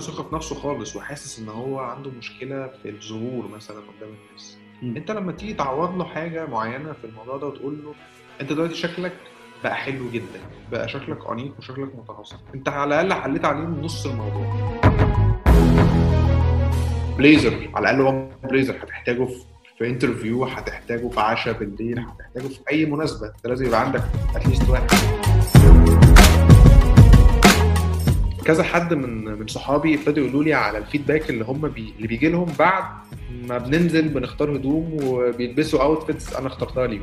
عنده ثقة في نفسه خالص وحاسس إن هو عنده مشكلة في الظهور مثلا قدام الناس. مم. أنت لما تيجي تعوض له حاجة معينة في الموضوع ده وتقول له أنت دلوقتي شكلك بقى حلو جدا بقى شكلك أنيق وشكلك متناسق أنت على الأقل حليت عليه نص الموضوع. بليزر على الأقل هو بليزر هتحتاجه في في interview هتحتاجه في عشاء بالليل هتحتاجه في أي مناسبة. أنت لازم يبقى عندك at least واحد. كذا حد من من صحابي ابتدوا يقولوا لي على ال feedback اللي هم بي... اللي بيجي لهم بعد ما بننزل بنختار هدوم وبيلبسوا outfits أنا اخترتها ليهم.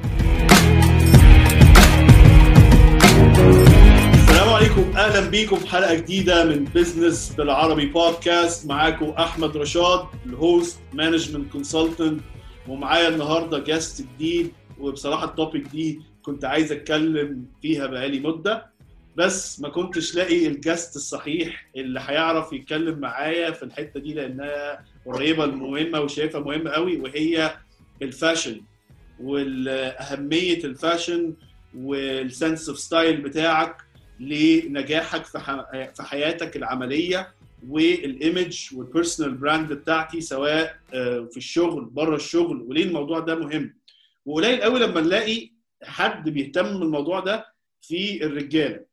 السلام عليكم. أهلا بيكم في حلقة جديدة من business بالعربي بودكاست معاكم أحمد رشاد ال host management consultant ومعايا النهارده guest جديد وبصراحة ال topic دي كنت عايز أتكلم فيها بقالي مدة. بس ما كنتش لاقي ال guest الصحيح اللي هيعرف يتكلم معايا في الحتة دي لأنها قريبة المهمة وشايفها مهمه قوي وهي ال fashion والأهمية ال fashion وال sense of style بتاعك لنجاحك في حياتك العملية وال image وال personal brand بتاعتي سواء آه، في الشغل بره الشغل. وليه الموضوع ده مهم؟ وقليل قوي لما نلاقي حد بيهتم بالموضوع ده في الرجالة.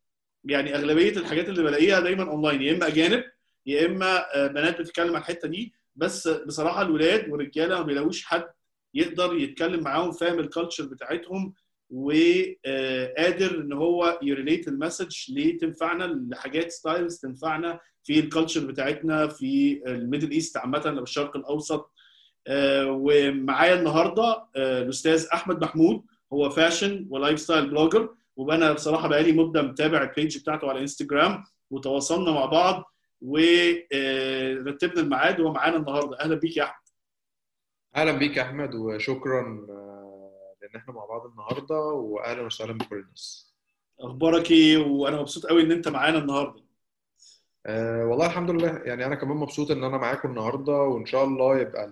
يعني أغلبية الحاجات اللي بلاقيها دايما أونلاين يا إما أجانب يا إما آه، بنات بتتكلم عن الحتة دي. بس بصراحة الولاد والرجالة ما بيلاقوش حد يقدر يتكلم معاهم فاهم ال culture بتاعتهم وقادر إن هو ي relate ال message ليه تنفعنا لحاجات styles تنفعنا في ال culture بتاعتنا في ال Middle East عامة أو الشرق الأوسط. آه، ومعايا النهارده آه، الأستاذ أحمد محمود هو fashion و lifestyle blogger وأنا بصراحة بقالي مدة متابع ال page بتاعته على انستجرام وتواصلنا مع بعض ورتبنا الميعاد وهو معانا النهارده. أهلا بيك يا أحمد. أهلا بيك يا أحمد وشكرا آه، لأن إحنا مع بعض النهارده واهلا وسهلا بكل الناس. أخبارك إيه؟ وأنا مبسوط قوي إن أنت معانا النهارده. أه والله الحمد لله. يعني أنا كمان مبسوط إن أنا معاكم النهارده وإن شاء الله يبقى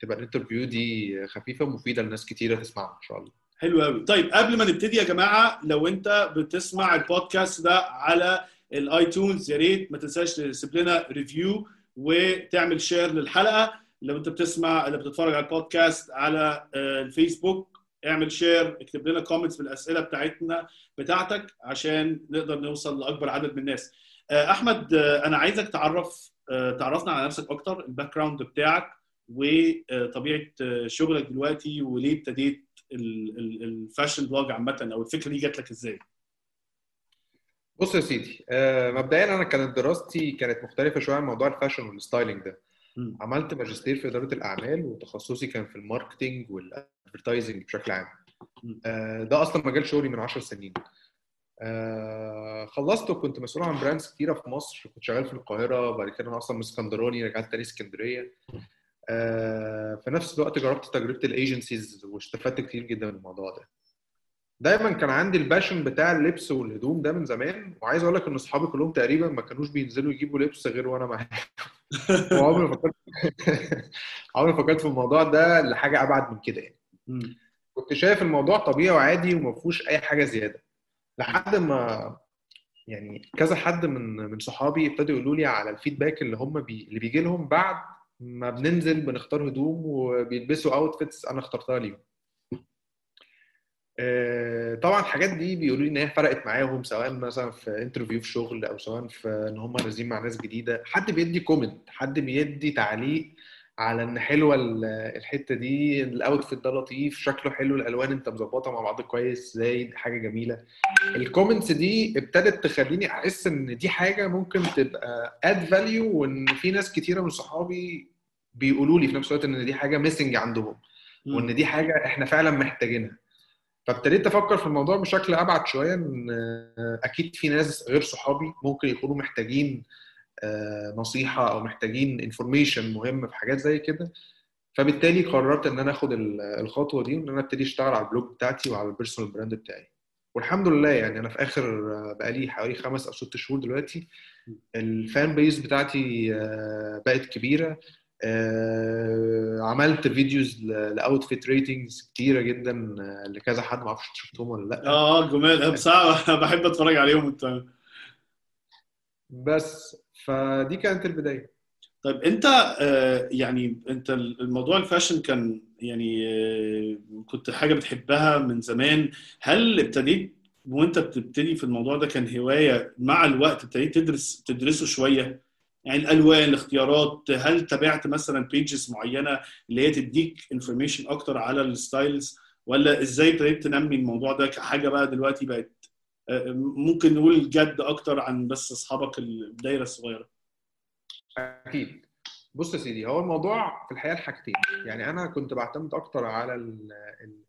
تبقى ال interview دي خفيفة ومفيدة لناس كتيرة تسمعها إن شاء الله. حلو قوي. طيب قبل ما نبتدي يا جماعة لو انت بتسمع البودكاست ده على ال iTunes يا ريت ما تنساش تسيب لنا review وتعمل share للحلقة. لو انت بتسمع اللي بتتفرج على البودكاست على آه، الفيسبوك اعمل share اكتب لنا comments بالأسئلة بتاعتنا بتاعتك عشان نقدر نوصل لأكبر عدد من الناس. آه، أحمد آه، أنا عايزك تعرف تعرفنا على نفسك أكتر ال background بتاعك وطبيعة شغلك دلوقتي وليه ابتديت ال fashion blog عامة أو الفكرة دي جات لك إزاي؟ بص يا سيدي أه مبدئيا أنا كانت دراستي كانت مختلفة شوية عن موضوع ال fashion وال styling ده مم. عملت ماجستير في إدارة الأعمال وتخصصي كان في ال marketing وال advertising بشكل عام. آه، ده أصلا مجال شغلي من 10 سنين آه، خلصت وكنت مسؤول عن brands كتيرة في مصر كنت شغال في القاهرة بعد كده أنا أصلا من اسكندراني رجعت تاني اسكندرية آه، في نفس الوقت جربت تجربة ال agencies واستفدت كتير جدا من الموضوع ده. دايما كان عندي ال passion بتاع اللبس والهدوم ده من زمان وعايز أقول لك إن أصحابي كلهم تقريبا ما كانوش بينزلوا يجيبوا لبس غير وأنا معاهم. وعمري فكرت عمري فكرت في الموضوع ده لحاجة أبعد من كده يعني. كنت شايف الموضوع طبيعي وعادي وما فيهوش أي حاجة زيادة. لحد ما يعني كذا حد من من صحابي ابتدوا يقولوا لي على ال feedback اللي هم بي اللي بيجي لهم بعد ما بننزل بنختار هدوم وبيلبسوا outfits أنا اخترتها ليهم. آه، طبعا الحاجات دي بيقولوا لي إن هي فرقت معاهم سواء مثلا في interview في شغل أو سواء في إن هم نازلين مع ناس جديدة. حد بيدي comment حد بيدي تعليق على إن حلوة ال- الحتة دي ال outfit ده لطيف شكله حلو الألوان أنت مظبطها مع بعض كويس زي حاجة جميلة. ال comments دي ابتدت تخليني أحس إن دي حاجة ممكن تبقى add value وإن في ناس كتيرة من صحابي بيقولوا لي في نفس الوقت إن دي حاجة missing عندهم وإن دي حاجة إحنا فعلا محتاجينها. فابتديت أفكر في الموضوع بشكل أبعد شوية إن أكيد في ناس غير صحابي ممكن يكونوا محتاجين نصيحة أو محتاجين information مهم في حاجات زي كده. فبالتالي قررت إن أنا آخد ال- الخطوة دي وإن أنا أبتدي أشتغل على ال blog بتاعتي وعلى ال personal brand بتاعي. والحمد لله يعني أنا في آخر آه، بقالي حوالي خمس أو ست شهور دلوقتي ال fan base بتاعتي آه، بقت كبيرة. آه، عملت videos ل outfit ratings كتيرة جدا آه، لكذا حد ما أعرفش شفتهم ولا لأ. آه جمال. بصراحة بحب أتفرج عليهم انت بس. فدي كانت البداية. طيب انت آه، يعني انت الموضوع ال fashion كان يعني آه، كنت حاجة بتحبها من زمان. هل ابتديت وانت بتبتدي في الموضوع ده كان هواية مع الوقت ابتديت تدرس تدرسه شوية؟ يعني الألوان الاختيارات هل تابعت مثلا pages معينة اللي هي تديك information أكتر على ال styles ولا إزاي ابتديت تنمي الموضوع ده؟ كحاجه بقى دلوقتي بقت ممكن نقول جد أكتر عن بس أصحابك الدايرة الصغيرة؟ أكيد. بص يا سيدي هو الموضوع في الحقيقة الحاجتين. يعني أنا كنت بعتمد أكتر على ال ال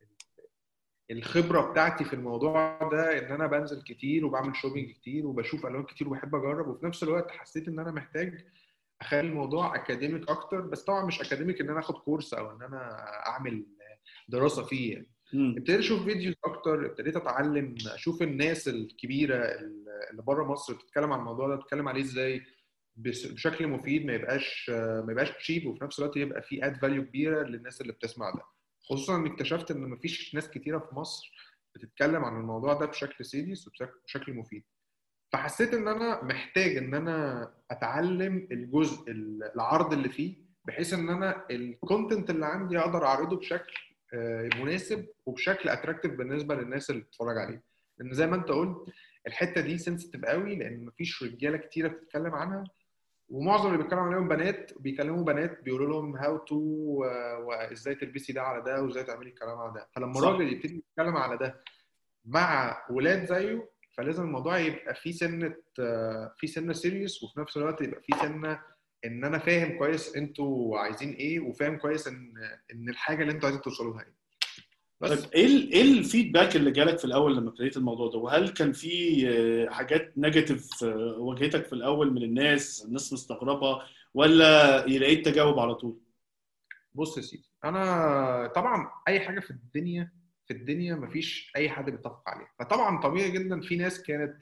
الخبرة بتاعتي في الموضوع ده إن أنا بنزل كتير وبعمل shopping كتير وبشوف ألوان كتير وبحب أجرب وفي نفس الوقت حسيت إن أنا محتاج أخلي الموضوع academic أكتر. بس طبعا مش academic إن أنا آخد course أو إن أنا أعمل دراسة فيه يعني. ابتديت أشوف videos أكتر ابتديت أتعلم أشوف الناس الكبيرة اللي بره مصر بتتكلم عن الموضوع ده بتتكلم عليه إزاي؟ بشكل مفيد ما يبقاش ما يبقاش cheap وفي نفس الوقت يبقى فيه add value كبيرة للناس اللي بتسمع ده. خصوصا إني اكتشفت إن مفيش ناس كتيرة في مصر بتتكلم عن الموضوع ده بشكل serious وبشكل مفيد. فحسيت إن أنا محتاج إن أنا أتعلم الجزء العرض اللي فيه بحيث إن أنا ال content اللي عندي أقدر أعرضه بشكل مناسب وبشكل attractive بالنسبة للناس اللي بتتفرج عليه لأن زي ما أنت قلت الحتة دي sensitive قوي لأن مفيش رجالة كتيرة بتتكلم عنها ومعظم اللي بيتكلم عليهم بنات بيكلموا بنات بيقولوا لهم how to وإزاي تلبسي ده على ده وإزاي تعملي الكلام على ده فلما صح. راجل يبتدي يتكلم على ده مع ولاد زيه فلازم الموضوع يبقى فيه سنة آه، فيه سنة serious وفي نفس الوقت يبقى فيه سنة إن أنا فاهم كويس أنتوا عايزين إيه وفاهم كويس إن إن الحاجة اللي أنتوا عايزين توصلوا لها إيه. بس. طيب إيه إيه الفيدباك اللي جالك في الأول لما ابتديت الموضوع ده؟ وهل كان في آه، حاجات نيجاتيف واجهتك في الأول من الناس الناس مستغربة ولا لقيت تجاوب على طول؟ بص يا سيدي أنا طبعا أي حاجة في الدنيا في الدنيا مفيش أي حد بيتفق عليها. فطبعا طبيعي جدا في ناس كانت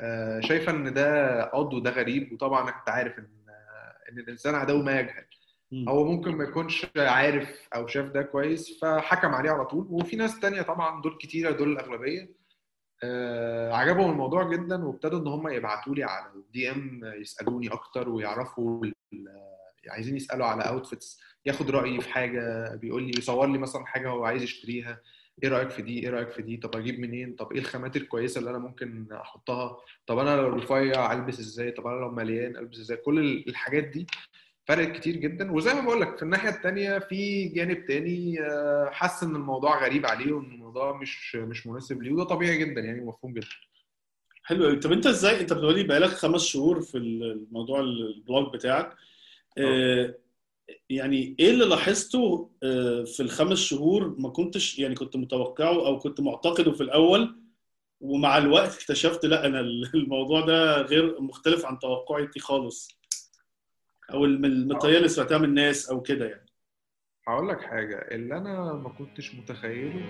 آه، شايفة إن ده عضو ده غريب وطبعا انت عارف إن آه، إن الإنسان عدو ما يجهل. هو ممكن ما يكونش عارف أو شاف ده كويس فحكم عليه على طول. وفي ناس تانية طبعا دول كتيرة دول الأغلبية. آه، عجبهم الموضوع جدا وابتدوا إن هم يبعتوا لي على ال DM يسألوني أكتر ويعرفوا ال- عايزين يسألوا على outfits ياخد رأيي في حاجة بيقول لي يصور لي مثلا حاجة هو عايز يشتريها. إيه رأيك في دي؟ إيه رأيك في دي؟ طب أجيب منين؟ طب إيه الخامات الكويسة اللي أنا ممكن أحطها؟ طب أنا لو رفيع ألبس إزاي؟ طب أنا لو مليان ألبس إزاي؟ كل الحاجات دي فرقت كتير جدا. وزي ما بقول لك في الناحية الثانية في جانب تاني آه، حس إن الموضوع غريب عليه وإن الموضوع مش مش مناسب ليه وده طبيعي جدا يعني ومفهوم جدا. حلو قوي طب أنت إزاي أنت بتقولي بقالك خمس شهور في الموضوع البلوج بتاعك. آه، يعني إيه اللي لاحظته آه، في الخمس شهور ما كنتش يعني كنت متوقعه أو كنت معتقده في الأول ومع الوقت اكتشفت لا أنا الموضوع ده غير مختلف عن توقعاتي خالص أو الطريقة اللي سمعتها من الناس أو كده يعني. هقول لك حاجة اللي أنا ما كنتش متخيله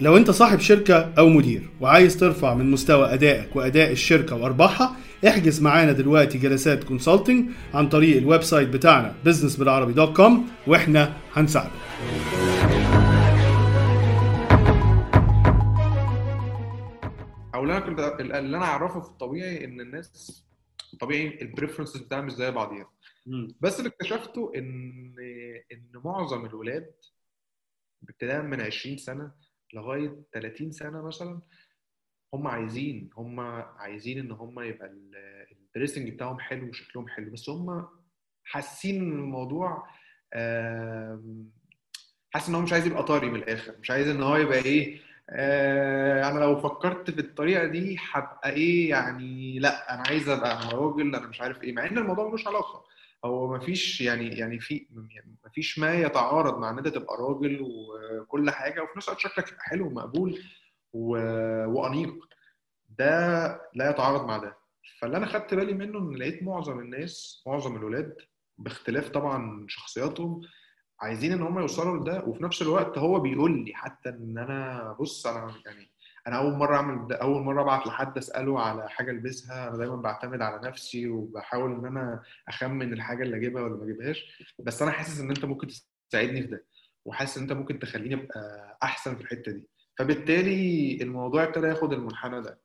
لو انت صاحب شركة أو مدير وعايز ترفع من مستوى ادائك واداء الشركة وارباحها احجز معانا دلوقتي جلسات consulting عن طريق ال website بتاعنا business بالعربي.com وإحنا هنساعدك أو اللي أنا كنت اللي أنا اعرفه في الطبيعي ان الناس طبيعي ال preferences بتاعها مش زي بعضيها. بس اللي اكتشفته ان إن معظم الولاد ابتداء من 20 سنة لغاية 30 سنة مثلا هم عايزين هم عايزين إن هم يبقى ال- الدريسنج بتاعهم حلو وشكلهم حلو. بس هم حاسين إن الموضوع حاسس إن هو مش عايز يبقى طري من الآخر. مش عايز إن هو يبقى إيه آه أنا لو فكرت في الطريقة دي هبقى إيه يعني لأ أنا عايز أبقى راجل أنا مش عارف إيه. مع إن الموضوع ملوش علاقة. هو مفيش يعني يعني في مفيش ما يتعارض مع إن أنت تبقى راجل وكل حاجة وفي نفس الوقت شكلك يبقى حلو ومقبول وأنيق. ده لا يتعارض مع ده. فاللي أنا خدت بالي منه إن لقيت معظم الناس معظم الولاد باختلاف طبعا شخصياتهم عايزين إن هم يوصلوا لده وفي نفس الوقت هو بيقول لي حتى إن أنا بص أنا يعني أنا أول مرة أعمل أول مرة أبعت لحد أسأله على حاجة ألبسها أنا دايما بعتمد على نفسي وبحاول إن أنا أخمن الحاجة اللي أجيبها ولا ما أجيبهاش بس أنا حاسس إن أنت ممكن تساعدني في ده وحاسس إن أنت ممكن تخليني أبقى أحسن في الحتة دي فبالتالي الموضوع ابتدى ياخد المنحنى ده.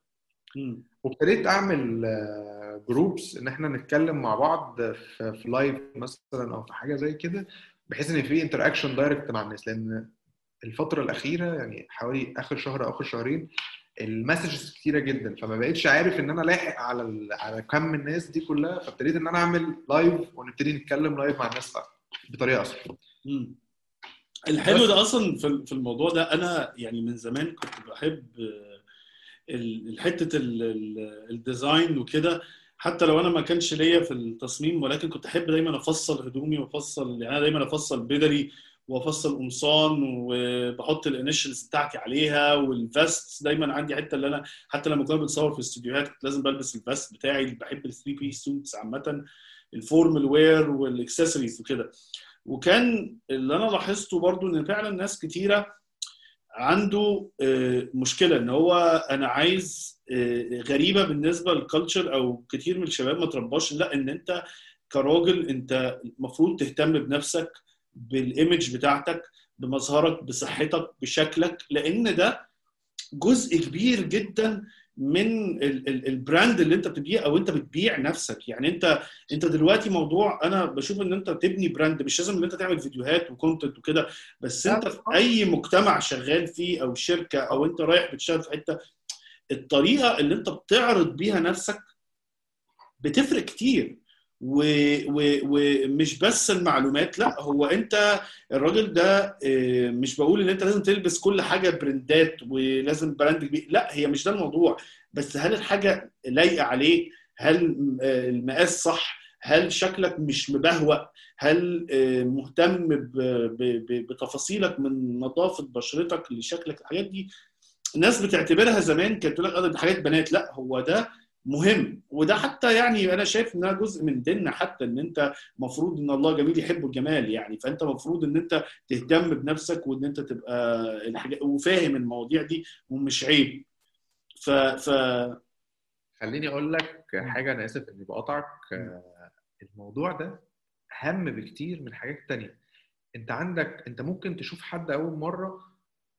وابتديت أعمل groups إن إحنا نتكلم مع بعض في, في live مثلا أو في حاجة زي كده بحيث إن في interaction direct مع الناس لأن الفترة الأخيرة يعني حوالي آخر شهر أو آخر شهرين ال messages كتيرة جدا فما بقتش عارف إن أنا لاحق على ال... على كم الناس دي كلها فابتديت إن أنا أعمل live ونبتدي نتكلم live مع الناس بطريقة أسرع. الحلو ده أصلا في الموضوع ده أنا يعني من زمان كنت بحب حتة ال- ال- ال design وكده حتى لو أنا ما كانش ليا في التصميم ولكن كنت أحب دايما أفصل هدومي وأفصل يعني أنا دايما أفصل بدلي وافصل قمصان وبحط ال initials بتاعتي عليها وال vest دايما عندي حتة اللي أنا حتى لما كنا بنصور في الاستوديوهات كنت لازم بلبس ال vest بتاعي. بحب ال three piece suits عامة ال formal wear وال accessories وكده. وكان اللي أنا لاحظته برضو إن فعلا ناس كتيرة عنده آه، مشكلة إن هو أنا عايز آه، غريبة بالنسبة لل culture أو كتير من الشباب ما ترباش. لأ إن أنت كراجل أنت المفروض تهتم بنفسك بال image بتاعتك بمظهرك بصحتك بشكلك لأن ده جزء كبير جدا من ال- ال- ال brand اللي أنت بتبيع أو أنت بتبيع نفسك. يعني أنت أنت دلوقتي موضوع أنا بشوف إن أنت تبني brand مش لازم إن أنت تعمل فيديوهات و content وكده بس أنت في أي مجتمع شغال فيه أو شركة أو أنت رايح بتشتغل في حتة الطريقة اللي أنت بتعرض بيها نفسك بتفرق كتير. ومش بس المعلومات لا هو انت الراجل ده آه، مش بقول ان انت لازم تلبس كل حاجة brand ات ولازم brand كبير لا هي مش ده الموضوع. بس هل الحاجة لايقة عليه هل آه، المقاس صح؟ هل شكلك مش مبهوأ؟ هل آه، مهتم بتفاصيلك من نظافة بشرتك لشكلك؟ الحاجات دي الناس بتعتبرها زمان كانت تقول لك دي حاجات بنات لا هو ده مهم. وده حتى يعني أنا شايف إنها جزء من ديننا حتى إن أنت مفروض إن الله جميل يحب الجمال يعني. فأنت مفروض إن أنت تهتم بنفسك وإن أنت تبقى وفاهم المواضيع دي ومش عيب. ف ف خليني أقول لك حاجة أنا آسف إني بقاطعك آه، الموضوع ده أهم بكتير من حاجات تانية. أنت عندك أنت ممكن تشوف حد أول مرة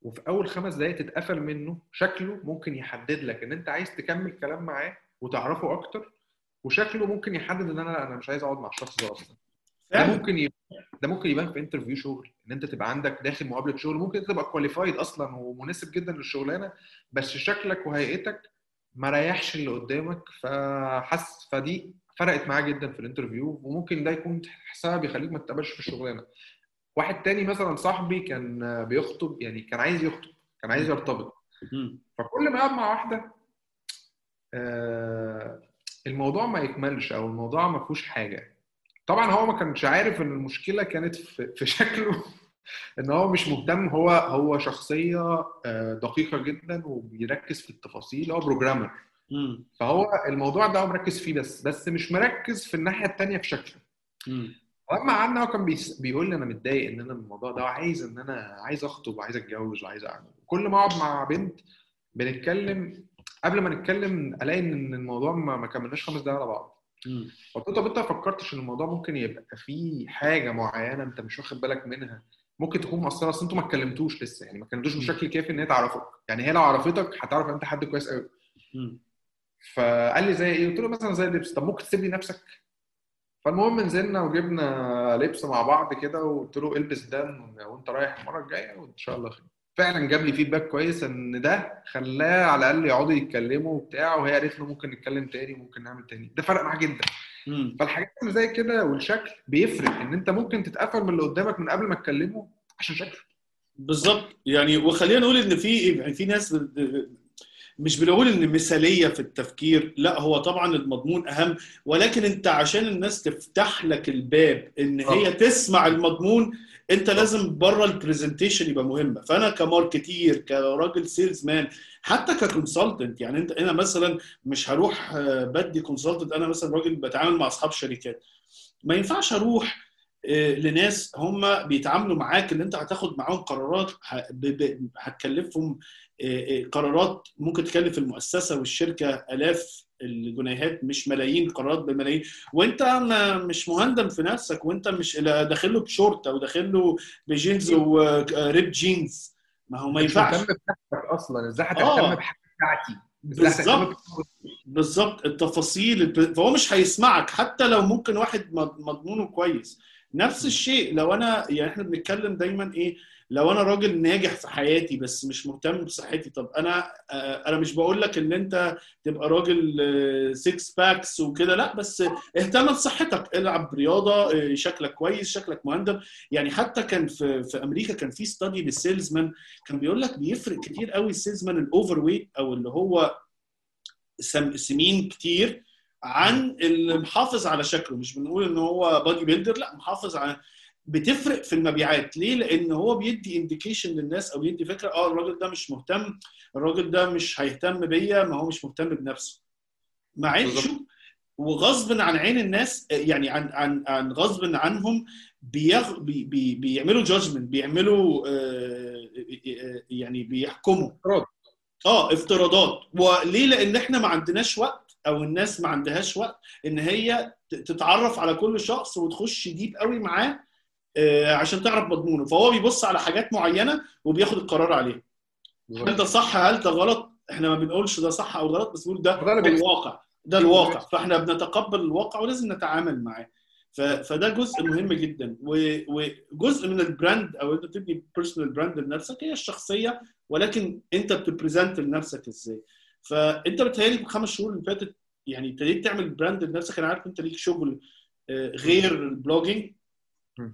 وفي أول خمس دقايق تتقفل منه شكله ممكن يحدد لك إن أنت عايز تكمل كلام معاه وتعرفه أكتر وشكله ممكن يحدد إن أنا أنا مش عايز أقعد مع الشخص ده أصلا. ده ممكن يبقى ده ممكن يبان في interview شغل إن أنت تبقى عندك داخل مقابلة شغل. ممكن تبقى qualified أصلا ومناسب جدا للشغلانة بس شكلك وهيئتك ما ريحش اللي قدامك فحس فدي فرقت معاه جدا في ال interview وممكن ده يكون سبب يخليك ما تتقبلش في الشغلانة. واحد تاني مثلا صاحبي كان بيخطب يعني كان عايز يخطب كان عايز يرتبط. فكل ما يقعد مع واحدة الموضوع ما يكملش أو الموضوع ما فيهوش حاجة. طبعا هو ما كانش عارف إن المشكلة كانت في في شكله. إن هو مش مهتم. هو هو شخصية آه، دقيقة جدا وبيركز في التفاصيل. هو بروجرامر. فهو الموضوع ده هو مركز فيه بس بس مش مركز في الناحية التانية في شكله. مم. لما قعدنا هو كان بيقول لي أنا متضايق إن أنا من الموضوع ده وعايز إن أنا عايز أخطب وعايز أتجوز وعايز أعمل. كل ما أقعد مع بنت بنتكلم قبل ما نتكلم ألاقي إن الموضوع ما كملناش خمس دقايق على بعض. قلت له طب أنت ما فكرتش إن الموضوع ممكن يبقى فيه حاجة معينة أنت مش واخد بالك منها ممكن تكون مؤثره أصل أنتوا ما اتكلمتوش لسه يعني ما اتكلمتوش بشكل كافي إن هي تعرفك يعني هي لو عرفتك هتعرف إن أنت حد كويس قوي. فقال لي زي إيه؟ قلت له مثلا زي اللبس طب ممكن تسيب لي نفسك؟ فالمهم نزلنا وجبنا لبس مع بعض كده وقلت له إلبس ده وأنت رايح المرة الجاية وإن شاء الله خير. فعلا جاب لي فيدباك كويس إن ده خلاه على الأقل يقعدوا يتكلموا وبتاع وهي قالت له ممكن نتكلم تاني ممكن نعمل تاني. ده فرق معاه جدا. مم. فالحاجات اللي زي كده والشكل بيفرق إن أنت ممكن تتقفل من اللي قدامك من قبل ما تكلمه عشان شكله. بالظبط. يعني وخلينا نقول إن في في ناس مش بنقول إن مثالية في التفكير لا هو طبعا المضمون أهم ولكن أنت عشان الناس تفتح لك الباب إن هي آه. تسمع المضمون أنت لازم بره ال presentation يبقى مهمة فأنا ك marketer كراجل salesman حتى ك consultant يعني أنت أنا مثلا مش هروح آه، بدي consultant أنا مثلا راجل بتعامل مع أصحاب شركات ما ينفعش أروح آه، لناس هم بيتعاملوا معاك اللي أنت هتاخد معاهم قرارات هتكلفهم آه، آه، قرارات ممكن تكلف المؤسسة والشركة آلاف الجنيهات مش ملايين قرارات بملايين. وأنت مش مهندم في نفسك وأنت مش لا داخل له بشورت أو داخل له ب jeans و ripped jeans. ما هو ما مش ينفعش. مهتم بنفسك أصلا. إزاي هتهتم آه. بحاجة بتاعتي؟ بالظبط. بالظبط. التفاصيل فهو مش هيسمعك. حتى لو ممكن واحد مض- مضمونه كويس. نفس الشيء لو أنا يعني إحنا بنتكلم دايما إيه لو أنا راجل ناجح في حياتي بس مش مهتم بصحتي طب أنا آه، أنا مش بقول لك إن أنت تبقى راجل 6 packs وكده لأ بس اهتم بصحتك العب رياضة آه، شكلك كويس شكلك مهندم. يعني حتى كان في في أمريكا كان في study لل salesman كان بيقول لك بيفرق كتير قوي ال salesman ال overweight أو اللي هو سم- سمين كتير عن اللي محافظ على شكله مش بنقول إن هو body builder لا محافظ على بتفرق في المبيعات. ليه؟ لأن هو بيدي indication للناس أو بيدي فكرة آه الراجل ده مش مهتم الراجل ده مش هيهتم بيا ما هو مش مهتم بنفسه. مع وغصب عن عين الناس يعني عن عن عن غصب عنهم بيغ بي بي بيعملوا judgment بيعملوا آه، آه، يعني بيحكموا. آه افتراضات. وليه؟ لأن إحنا ما عندناش وقت. أو الناس ما عندهاش وقت إن هي تتعرف على كل شخص وتخش deep قوي معاه آه، عشان تعرف مضمونه. فهو بيبص على حاجات معينة وبياخد القرار عليها. هل ده صح؟ هل ده غلط؟ إحنا ما بنقولش ده صح أو غلط بس بنقول ده. الواقع. ده الواقع. فإحنا بنتقبل الواقع ولازم نتعامل معاه. فده جزء مهم جدا. وجزء من ال brand أو إنت تبني personal brand لنفسك هي الشخصية ولكن أنت بت present لنفسك إزاي؟ فأنت بتهيألي الخمس شهور اللي فاتت يعني ابتديت تعمل brand لنفسك. أنا عارف أنت ليك شغل آه، غير ال blogging. مم.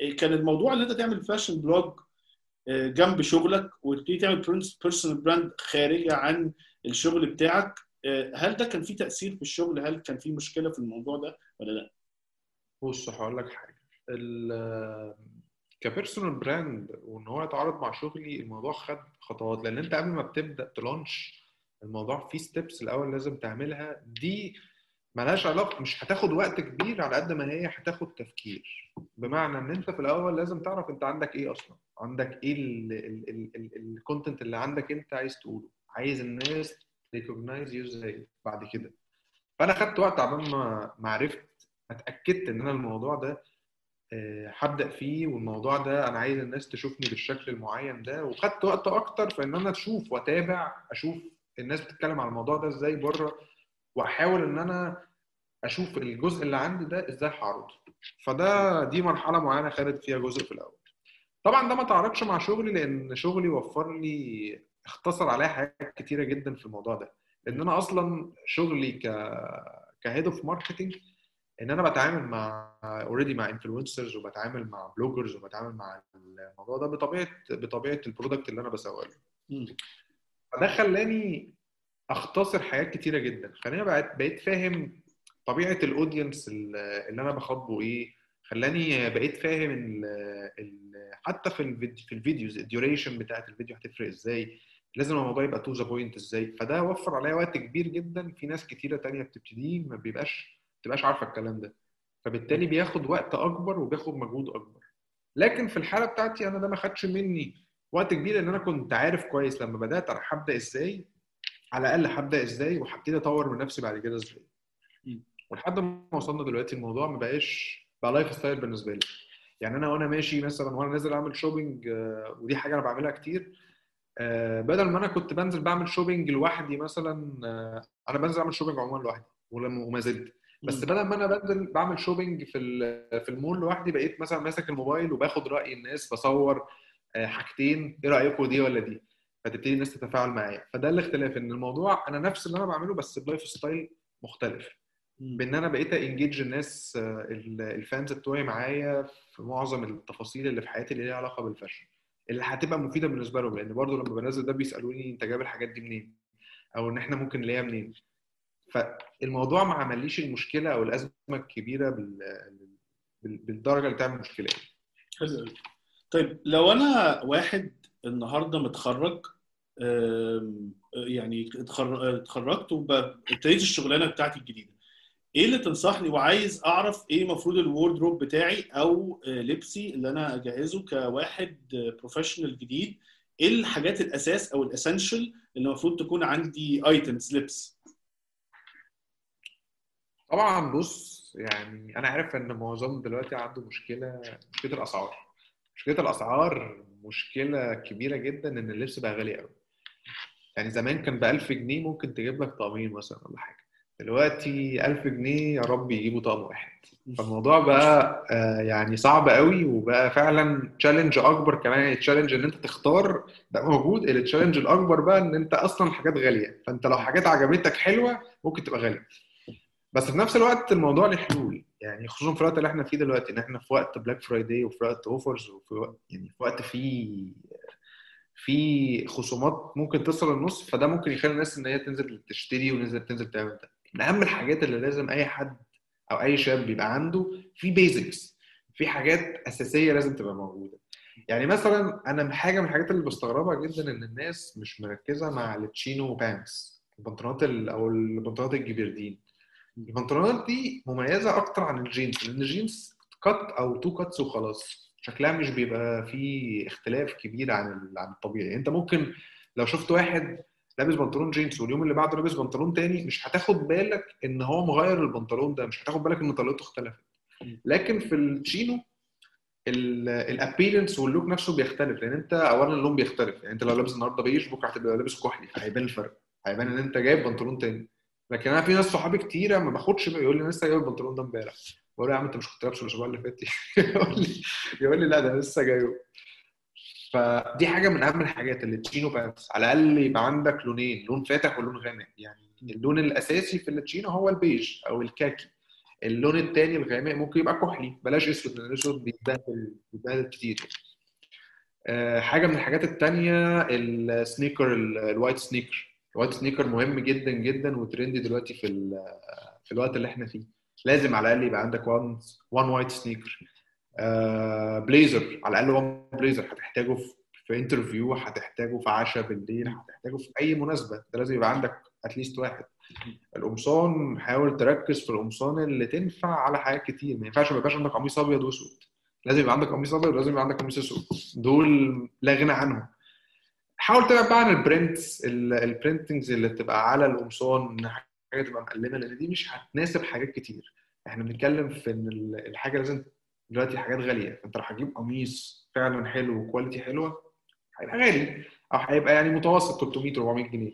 آه، كان الموضوع إن أنت تعمل fashion blog آه، جنب شغلك وتبتدي تعمل personal brand خارجة عن الشغل بتاعك. آه، هل ده كان فيه تأثير في الشغل؟ هل كان فيه مشكلة في الموضوع ده ولا لأ؟ بص هقول لك حاجة. ال ك personal brand وإن هو يتعارض مع شغلي الموضوع خد خطوات. لأن أنت قبل ما بتبدأ ت launch الموضوع فيه steps الأول لازم تعملها. دي ملهاش علاقة مش هتاخد وقت كبير على قد ما هي هتاخد تفكير. بمعنى إن أنت في الأول لازم تعرف أنت عندك إيه أصلا؟ عندك إيه ال content اللي عندك أنت عايز تقوله؟ عايز الناس recognize you إزاي بعد كده؟ فأنا خدت وقت ما ما عرفت اتأكدت إن أنا الموضوع ده آه، هبدأ فيه والموضوع ده أنا عايز الناس تشوفني بالشكل المعين ده. وخدت وقت أكتر في إن أنا أشوف وأتابع أشوف الناس بتتكلم على الموضوع ده إزاي بره واحاول ان أنا أشوف الجزء اللي عندي ده إزاي هعرضه. فده دي مرحلة معينة خدت فيها جزء في الأول. طبعا ده ما تعارضش مع شغلي لأن شغلي وفر لي اختصر عليا حاجات كتيرة جدا في الموضوع ده. لأن أنا أصلا شغلي ك ك head of marketing إن أنا بتعامل مع already مع influencers وبتعامل مع bloggers وبتعامل مع الموضوع ده بطبيعة بطبيعة ال product اللي أنا بسوق له. فده خلاني أختصر حاجات كتيرة جدا. خلاني بقيت بقيت فاهم طبيعة ال audience اللي أنا بخاطبه إيه. خلاني بقيت فاهم ال ال حتى في الفيديو في ال videos ال duration بتاعت الفيديو هتفرق إزاي. لازم الموضوع يبقى to the point إزاي. فده وفر عليا وقت كبير جدا. في ناس كتيرة تانية بتبتدي ما بيبقاش بتبقاش عارفة الكلام ده. فبالتالي بياخد وقت أكبر وبياخد مجهود أكبر. لكن في الحالة بتاعتي أنا ده ما خدش مني. وقت كبير لأن أنا كنت عارف كويس لما بدأت أنا هبدا إزاي على الأقل هبدا إزاي وهبتدي أطور من نفسي بعد كده إزاي. ولحد ما وصلنا دلوقتي الموضوع ما بقاش بقى lifestyle بالنسبة لي. يعني أنا وأنا ماشي مثلا وأنا نازل أعمل shopping آه، ودي حاجة أنا بعملها كتير آه، بدل ما أنا كنت بنزل بعمل shopping لوحدي مثلا آه، أنا بنزل أعمل shopping عموما لوحدي وما زلت. بس بدل ما أنا بنزل بعمل shopping في في المول لوحدي بقيت مثلا ماسك الموبايل وباخد رأي الناس بصور حاجتين إيه رايكم دي ولا دي؟ فتبتدي الناس تتفاعل معايا. فده الاختلاف إن الموضوع أنا نفس اللي أنا بعمله بس ب lifestyle مختلف. بإن أنا بقيت engage الناس آه، ال- ال fans بتوعي معايا في معظم التفاصيل اللي في حياتي اللي ليها علاقة بال fashion. اللي هتبقى مفيدة بالنسبة لهم لأن برضو لما بنزل ده بيسألوني أنت جايب الحاجات دي منين؟ أو إن إحنا ممكن نلاقيها منين؟ فالموضوع ما عمليش المشكلة أو الأزمة الكبيرة بال... بال- بالدرجة اللي تعمل مشكلة. حلو طيب لو أنا واحد النهارده متخرج يعني اتخر- اتخرجت وابتديت الشغلانة بتاعتي الجديدة إيه اللي تنصحني وعايز أعرف إيه المفروض ال wardrobe بتاعي أو لبسي اللي أنا أجهزه كواحد professional جديد؟ إيه الحاجات الأساس أو ال essential اللي المفروض تكون عندي items لبس؟ طبعا بص يعني أنا عارف إن معظم دلوقتي عنده مشكلة مشكله الاسعار مشكلة الأسعار مشكلة كبيرة جدا إن اللبس بقى غالي قوي. يعني زمان كان ب 1000 جنيه ممكن تجيب لك طقمين مثلا ولا حاجة. دلوقتي 1000 جنيه يا رب يجيبوا طقم واحد. فالموضوع بقى آه، يعني صعب قوي وبقى فعلا تشالنج أكبر كمان. يعني تشالنج إن أنت تختار ده موجود. ال challenge الأكبر بقى إن أنت أصلا حاجات غالية. فأنت لو حاجات عجبتك حلوة ممكن تبقى غالية. بس في نفس الوقت الموضوع له حلول. يعني خصوصا في الوقت اللي إحنا فيه دلوقتي إن إحنا في وقت Black Friday وفي وقت offers وفي وقت يعني في وقت فيه في خصومات ممكن تصل النص فده ممكن يخلي الناس إن هي تنزل تشتري وننزل تنزل تعمل ده. من أهم الحاجات اللي لازم أي حد أو أي شاب يبقى عنده في basics في حاجات أساسية لازم تبقى موجودة. يعني مثلا أنا حاجة من الحاجات اللي بستغربها جدا إن الناس مش مركزة مع ال chino pants البنطلونات ال- أو البنطلونات الجبردين البنطلونات دي مميزة أكتر عن الجينز لأن الجينز cut أو two cuts وخلاص. شكلها مش بيبقى فيه اختلاف كبير عن عن الطبيعي. أنت ممكن لو شفت واحد لابس بنطلون جينز واليوم اللي بعده لابس بنطلون تاني مش هتاخد بالك إن هو مغير البنطلون ده مش هتاخد بالك إن طريقته اختلفت. لكن في ال chino ال appearance وال look نفسه بيختلف لأن أنت اولا اللون بيختلف. يعني أنت لو لابس النهارده بيج بكرة هتبقى لابس كحلي فهيبان الفرق. هيبان إن أنت جايب بنطلون تاني. لكن أنا في ناس صحابي كتيره ما باخدش يقول لي لسه جايب البنطلون ده امبارح. بقول له يا عم أنت مش كنت لابسه الأسبوع اللي فات يقول لي يقول لي لا ده لسه جايبه. فدي حاجة من أهم الحاجات اللي chino pants على الأقل يبقى عندك لونين لون فاتح ولون غامق. يعني اللون الأساسي في ال chino هو البيج أو الكاكي. اللون التاني الغامق ممكن يبقى كحلي. بلاش أسود لأن الأسود بيتبهدل بيتبهدل كتير. آه، حاجة من الحاجات التانية ال sneaker ال- ال white sneaker ال white sneaker مهم جدا جدا و trendy دلوقتي في في الوقت اللي إحنا فيه. لازم على الأقل يبقى عندك one one white sneaker blazer على الأقل one blazer هتحتاجه في في interview هتحتاجه في عشاء بالليل هتحتاجه في أي مناسبة. ده لازم يبقى عندك at least واحد. القمصان حاول تركز في القمصان اللي تنفع على حاجات كتير. ما ينفعش ما يبقاش عندك قميص أبيض وأسود. لازم يبقى عندك قميص أبيض ولازم يبقى عندك قميص أسود. دول لا غنى عنهم. حاول تبعد بقى عن ال prints ال printings اللي بتبقى على القمصان إن حاجة تبقى مقلمة لأن دي مش هتناسب حاجات كتير. إحنا بنتكلم في إن ال- الحاجة لازم دلوقتي حاجات غالية. فأنت لو هتجيب قميص فعلا حلو و quality حلوة هيبقى غالي. أو هيبقى يعني متوسط 300 400 جنيه.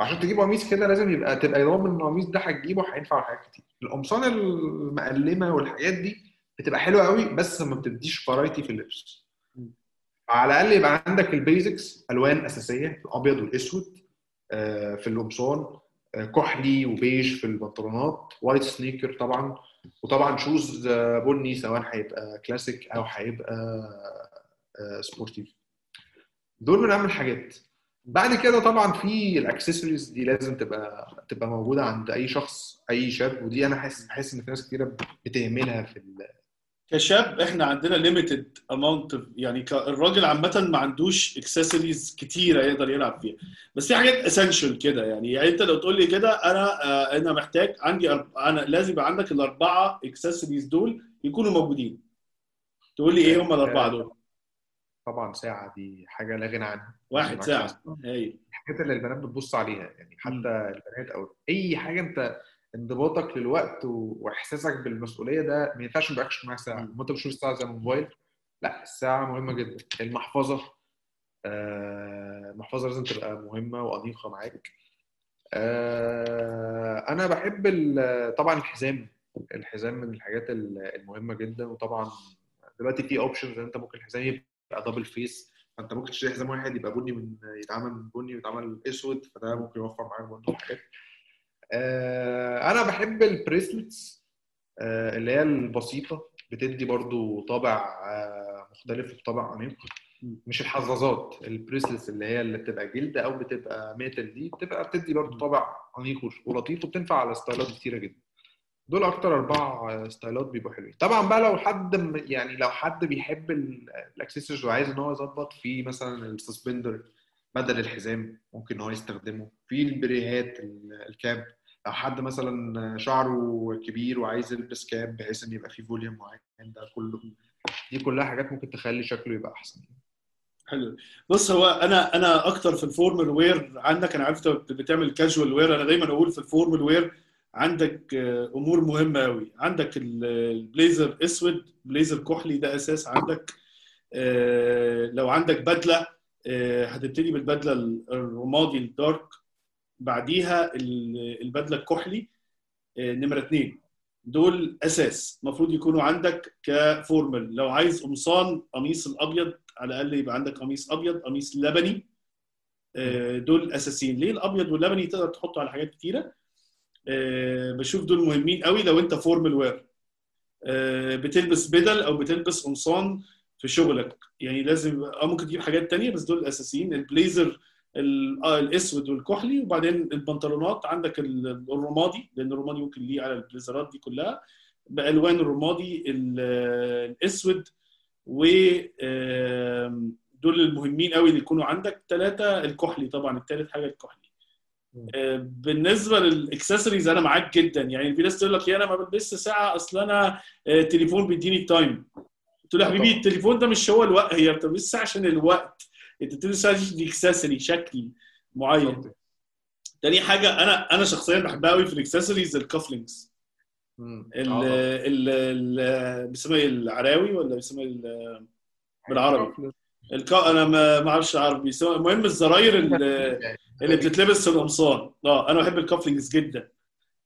عشان تجيب قميص كده لازم يبقى تبقى ضامن إن القميص ده هتجيبه هينفع حاجات كتير. القمصان المقلمة والحاجات دي بتبقى حلوة قوي بس ما بتديش variety في اللبس. على الأقل يبقى عندك ال basics ألوان أساسية الأبيض والأسود آه، في القمصان آه، كحلي وبيج في البنطلونات white sneaker طبعا وطبعا shoes آه، بني سواء هيبقى كلاسيك أو هيبقى sportive دول من أهم الحاجات بعد كده طبعا في الاكسسوارز دي لازم تبقى تبقى موجودة عند أي شخص أي شاب ودي أنا حاسس بحس إن في ناس كتيرة بتهملها في. كشاب إحنا عندنا limited amount يعني الراجل عامة ما عندوش اكسسوارز كتيرة يقدر يلعب فيها. بس في حاجات essential كده يعني. يعني انت لو تقول لي كده أنا آه، أنا محتاج عندي أرب... أنا لازم يبقى عندك الأربعة اكسسوارز دول يكونوا موجودين. تقول لي إيه هم الأربعة دول؟ طبعا ساعة دي حاجة لا غنى عنها. واحد ساعة. هاي الحاجات اللي البنات بتبص عليها يعني حتى البنات أو أي حاجة أنت انضباطك للوقت واحساسك بالمسؤولية ده ما ينفعش ما يبقاش معاك ساعة. ما انت بتشوف الساعة زي الموبايل لا الساعة مهمة جدا. المحفظة آه، المحفظه لازم تبقى مهمة وأنيقة معاك. آه، أنا بحب طبعا الحزام. الحزام من الحاجات ال- المهمة جدا. وطبعا دلوقتي في options أنت ممكن الحزام يبقى double face فأنت ممكن تشتري حزام واحد يبقى بني من يتعمل من بني ويتعمل أسود. فده ممكن يوفر معاك برضه حاجات. أنا بحب ال bracelets اللي هي البسيطة بتدي برضو طابع آه، مختلف وطابع عميق. مش الحظاظات ال bracelets اللي هي اللي بتبقى جلد أو بتبقى metal دي بتبقى بتدي برضو طابع عميق ولطيف وبتنفع على ستايلات كتيرة جدا. دول أكتر أربع ستايلات بيبقوا حلوين. طبعا بقى لو حد يعني لو حد بيحب الاكسسوارز وعايز إن هو يظبط في مثلا ال suspender بدل الحزام ممكن إن هو يستخدمه. في البريهات ال- ال cap. لو حد مثلا شعره كبير وعايز يلبس cap بحيث إن يبقى فيه volume معين ده كله. دي كلها حاجات ممكن تخلي شكله يبقى أحسن. حلو. بص هو أنا أنا أكتر في ال formal wear عندك أنا عرفت بتعمل casual wear أنا دايما أقول في ال formal wear عندك آه، أمور مهمة قوي عندك ال- البليزر أسود بليزر كحلي ده أساس عندك. آه، لو عندك بدلة آه، هتبتدي بالبدلة الرمادي ال dark بعديها ال- البدلة الكحلي آه، نمرة اثنين دول أساس المفروض يكونوا عندك ك formal. لو عايز قمصان قميص الأبيض على الأقل يبقى عندك قميص أبيض قميص لبني. آه، دول أساسيين. ليه الأبيض واللبني تقدر تحطه على حاجات كتيرة؟ آه، بشوف دول مهمين قوي لو انت formal wear بتلبس بدل أو بتلبس قمصان في شغلك. يعني لازم آه ممكن تجيب حاجات تانية بس دول الاساسيين البليزر ال- الأسود والكحلي وبعدين البنطلونات. عندك ال- الرمادي لأن الرمادي ممكن ليه على ال blazerات دي كلها. بألوان الرمادي ال- الأسود و دول المهمين قوي اللي يكونوا عندك. ثلاثة الكحلي طبعا. الثالث حاجة الكحلي. آه، بالنسبة للإكسسوارز أنا معاك جدا. يعني في ناس تقول لك يا أنا ما بلبسش ساعة أصل أنا آه، التليفون بيديني ال time قلت له يا حبيبي. التليفون ده مش هو الوقت هي بتلبس ساعه عشان الوقت. انت بتلبس دي accessory شكل معين. تاني حاجة أنا أنا شخصيا بحبها قوي في ال accessories ال cufflinks. ال آه،. ال ال بيسموها إيه؟ العراوي ولا بيسموها ال- بالعربي الكا... أنا ما أعرفش عربي بيسموها- المهم الزراير اللي, اللي بتتلبس في القمصان آه أنا بحب ال cufflinks جدا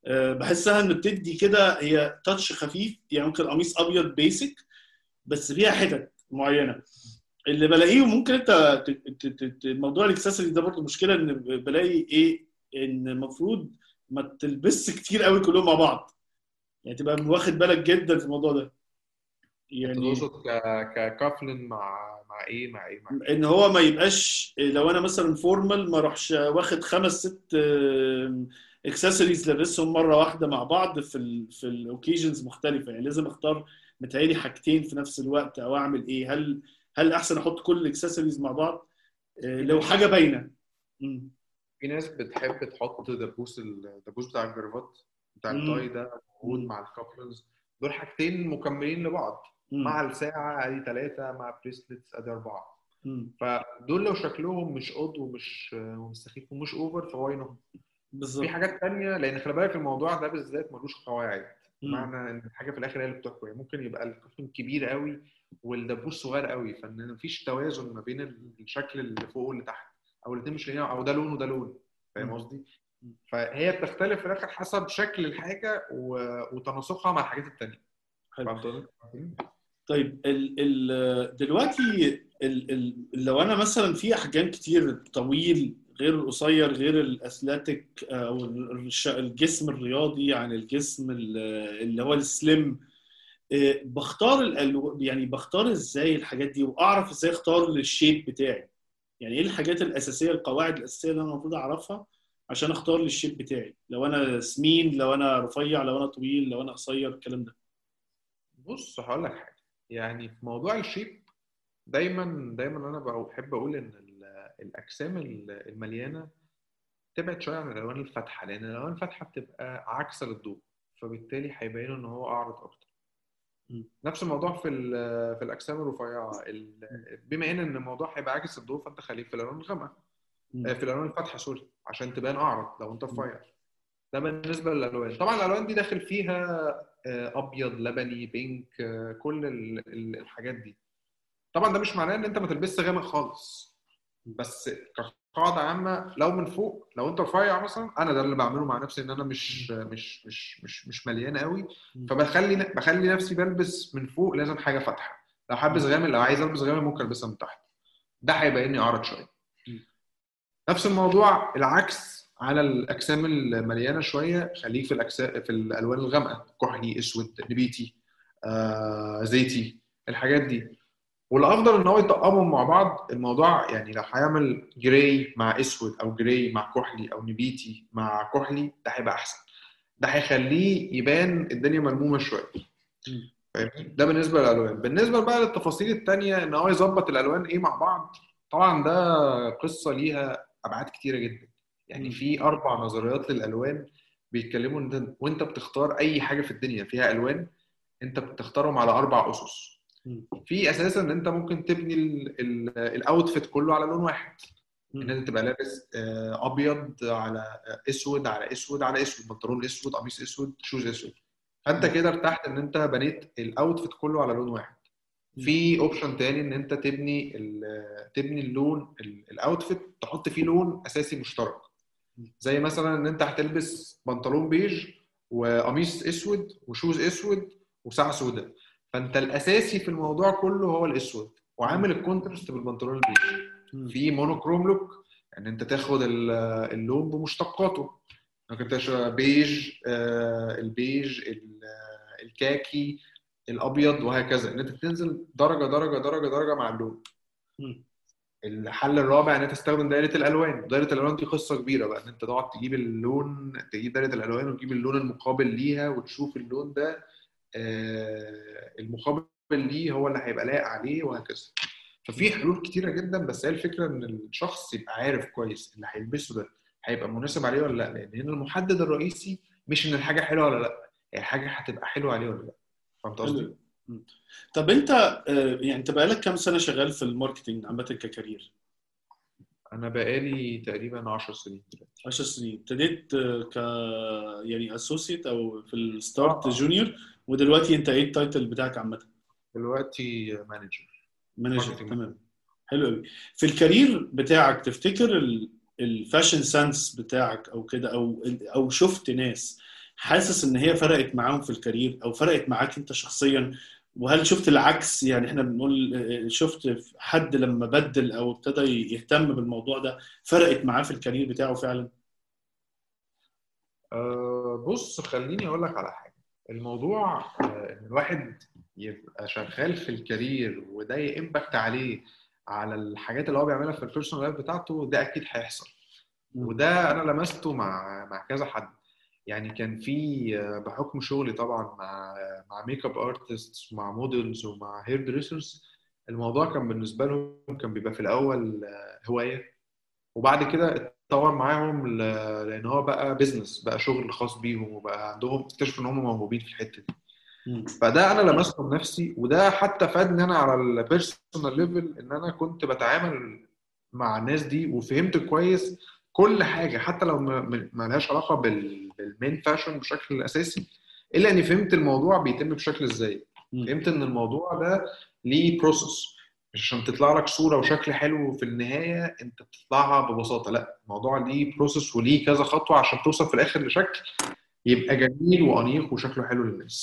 آه، بحسها إن بتدي كده هي touch خفيف يعني ممكن قميص أبيض basic بس فيها حتت معينة اللي بلاقيه ممكن انت موضوع الاكسسوارز ده برضه مشكلة ان بلاقي إيه ان المفروض ما تلبسش كتير قوي كلهم مع بعض. يعني تبقى واخد بالك جدا في الموضوع ده. يعني تقصد مع مع إيه مع إيه مع ان هو ما يبقاش لو أنا مثلا formal ما اروحش واخد خمس ست اكسسوارز لابسهم مرة واحدة مع بعض في ال في ال occasions مختلفة. يعني لازم اختار متهيألي حاجتين في نفس الوقت أو اعمل إيه؟ هل هل أحسن أحط كل الاكسسوارز مع بعض آه، لو حاجة باينة. في ناس بتحب تحط دبوس الدبوس بتاع الجرافات بتاع. ال tie ده موجود. مع ال cufflinks دول حاجتين مكملين لبعض مم. مع الساعة ادي ثلاثة مع bracelets أدي أربعة مم. فدول لو شكلهم مش قط ومش ومش سخيف ومش over ف why not بالظبط في حاجات تانية لأن خلي بالك الموضوع ده بالذات ملوش قواعد. بمعنى إن الحاجة في الآخر هي اللي بتحكم يعني ممكن يبقى ال cufflink كبير قوي والدبوس صغير قوي فإن مفيش توازن ما بين الشكل اللي فوق واللي تحت أو الاثنين مش لاقيين أو ده لون وده لون فاهم. قصدي؟ فهي بتختلف في الآخر حسب شكل الحاجة. وتناسقها مع الحاجات. فهمت قصدي؟ طيب ال ال دلوقتي ال ال لو أنا مثلا في أحجام كتير طويل غير القصير غير الاثليتيك أو الجسم الرياضي عن الجسم ال- اللي هو السليم بختار الألو... يعني بختار إزاي الحاجات دي واعرف إزاي اختار ال shape بتاعي. يعني إيه الحاجات الأساسية القواعد الأساسية اللي أنا المفروض أعرفها عشان أختار ال shape بتاعي؟ لو أنا سمين لو أنا رفيع لو أنا طويل لو أنا قصير الكلام ده. بص هقول لك حاجة. يعني في موضوع ال shape دايما دايما أنا بحب أقول إن ال- الأجسام ال- المليانة تبعد شوية عن الألوان الفاتحة لأن الألوان الفاتحة بتبقى عكس للضوء فبالتالي هيبين إن هو أعرض أكتر. نفس الموضوع في في الأجسام الرفيعة. ال- بما إن الموضوع هيبقى عكس الضوء فأنت خليك في الالوان الغامقة. آه، في الالوان الفاتحه سوري عشان تبان أعرض لو أنت رفيع. ده بالنسبة للألوان. طبعا الألوان دي داخل فيها آه، أبيض لبني بينك آه، كل ال- ال- الحاجات دي. طبعا ده مش معناه إن أنت ما تلبسش غامق خالص. بس كقاعده عامة لو من فوق لو أنت رفيع مثلا أنا ده اللي بعمله مع نفسي إن أنا مش مش مش مش مش مليان قوي. فبخلي بخلي نفسي بلبس من فوق لازم حاجة فاتحة. لو حابس غامق لو عايز ألبس غامق ممكن ألبسها من تحت. ده هيبقى اني أعرض شوية. نفس الموضوع العكس على الأجسام المليانة شوية خليك في الاجسام في الألوان الغامقة. كحلي أسود نبيتي آه، زيتي الحاجات دي. والأفضل إن هو يطقمهم مع بعض الموضوع يعني لو هيعمل جراي مع أسود أو جراي مع كحلي أو نبيتي مع كحلي ده هيبقى أحسن. ده هيخليه يبان الدنيا ملمومة شوية. فاهمني؟ ده بالنسبة للألوان. بالنسبة بقى للتفاصيل التانية إن هو يظبط الألوان إيه مع بعض طبعا ده قصة ليها أبعاد كتيرة جدا. يعني. في أربع نظريات للألوان بيتكلموا إن وأنت بتختار أي حاجة في الدنيا فيها ألوان أنت بتختارهم على أربع أسس. في أساسا إن أنت ممكن تبني ال- ال- ال outfit كله على لون واحد. إن أنت تبقى لابس آه، أبيض على آه، أسود على أسود على أسود بنطلون أسود قميص أسود shoes أسود. فأنت كده ارتحت إن أنت بنيت ال outfit كله على لون واحد. في option تاني إن أنت تبني ال- تبني اللون ال- ال outfit تحط فيه لون أساسي مشترك. زي مثلا إن أنت هتلبس بنطلون بيج وقميص أسود و shoes أسود وساعة سوداء. فانت الأساسي في الموضوع كله هو الأسود وعامل ال contrast بالبنطلون البيج. في monochrome look ان انت تاخد ال- اللون بمشتقاته. ممكن تيشيرت بيج آه، البيج ال- الكاكي الأبيض وهكذا. إن أنت تنزل درجة درجة درجة درجة مع اللون. الحل الرابع إن أنت تستخدم دايرة الألوان. دايرة الألوان دي قصة كبيرة بقى إن أنت تقعد تجيب اللون تجيب دايرة الألوان وتجيب اللون المقابل ليها وتشوف اللون ده المقابل ليه هو اللي هيبقى لايق عليه وهكذا. ففي حلول كتيرة جدا بس هي الفكرة إن الشخص يبقى عارف كويس اللي هيلبسه ده هيبقى مناسب عليه ولا لأ لأن هنا المحدد الرئيسي مش إن الحاجة حلوة ولا لأ هي الحاجة هتبقى حلوة عليه ولا لأ. فهمت قصدي؟ طب أنت آه، يعني أنت بقالك كام سنة شغال في الماركتنج عامة ككارير؟ أنا بقالي تقريبا 10 سنين دلوقتي. 10 سنين. ابتديت آه، ك يعني associate أو في ال start آه. junior ودلوقتي انت إيه ال title بتاعك عامة؟ دلوقتي مانجر مانجر. تمام. حلو قوي. في ال career بتاعك تفتكر ال- ال fashion sense بتاعك أو كده أو أو شفت ناس حاسس ان هي فرقت معاهم في ال career أو فرقت معاك انت شخصيا؟ وهل شفت العكس؟ يعني إحنا بنقول آه، شفت حد لما بدل أو ابتدى يهتم بالموضوع ده فرقت معاه في ال career بتاعه فعلا؟ أه بص خليني أقول لك على حاجة. الموضوع آه، إن الواحد يبقى شغال في ال career وده ي impact عليه على الحاجات اللي هو بيعملها في ال personal life بتاعته ده أكيد هيحصل. وده أنا لمسته مع مع كذا حد. يعني كان في آه، بحكم شغلي طبعا مع مع makeup artist ومع models ومع hair dressers الموضوع كان بالنسبة لهم كان بيبقى في الأول آه، هواية. وبعد كده اتطور معاهم ل- لأن هو بقى business بقى شغل خاص بيهم وبقى عندهم اكتشفوا إن هم موهوبين في الحتة دي. فده أنا لمسته بنفسي وده حتى فادني أنا على ال personal level إن أنا كنت بتعامل مع الناس دي وفهمت كويس كل حاجة حتى لو ما لهاش علاقة بال- بال main fashion بشكل أساسي إلا إني فهمت الموضوع بيتم بشكل إزاي. فهمت إن الموضوع ده ليه process عشان تطلع لك صورة وشكل حلو في النهاية أنت بتطلعها ببساطة. لا الموضوع ليه process وليه كذا خطوة عشان توصل في الآخر لشكل يبقى جميل وأنيق وشكله حلو للناس.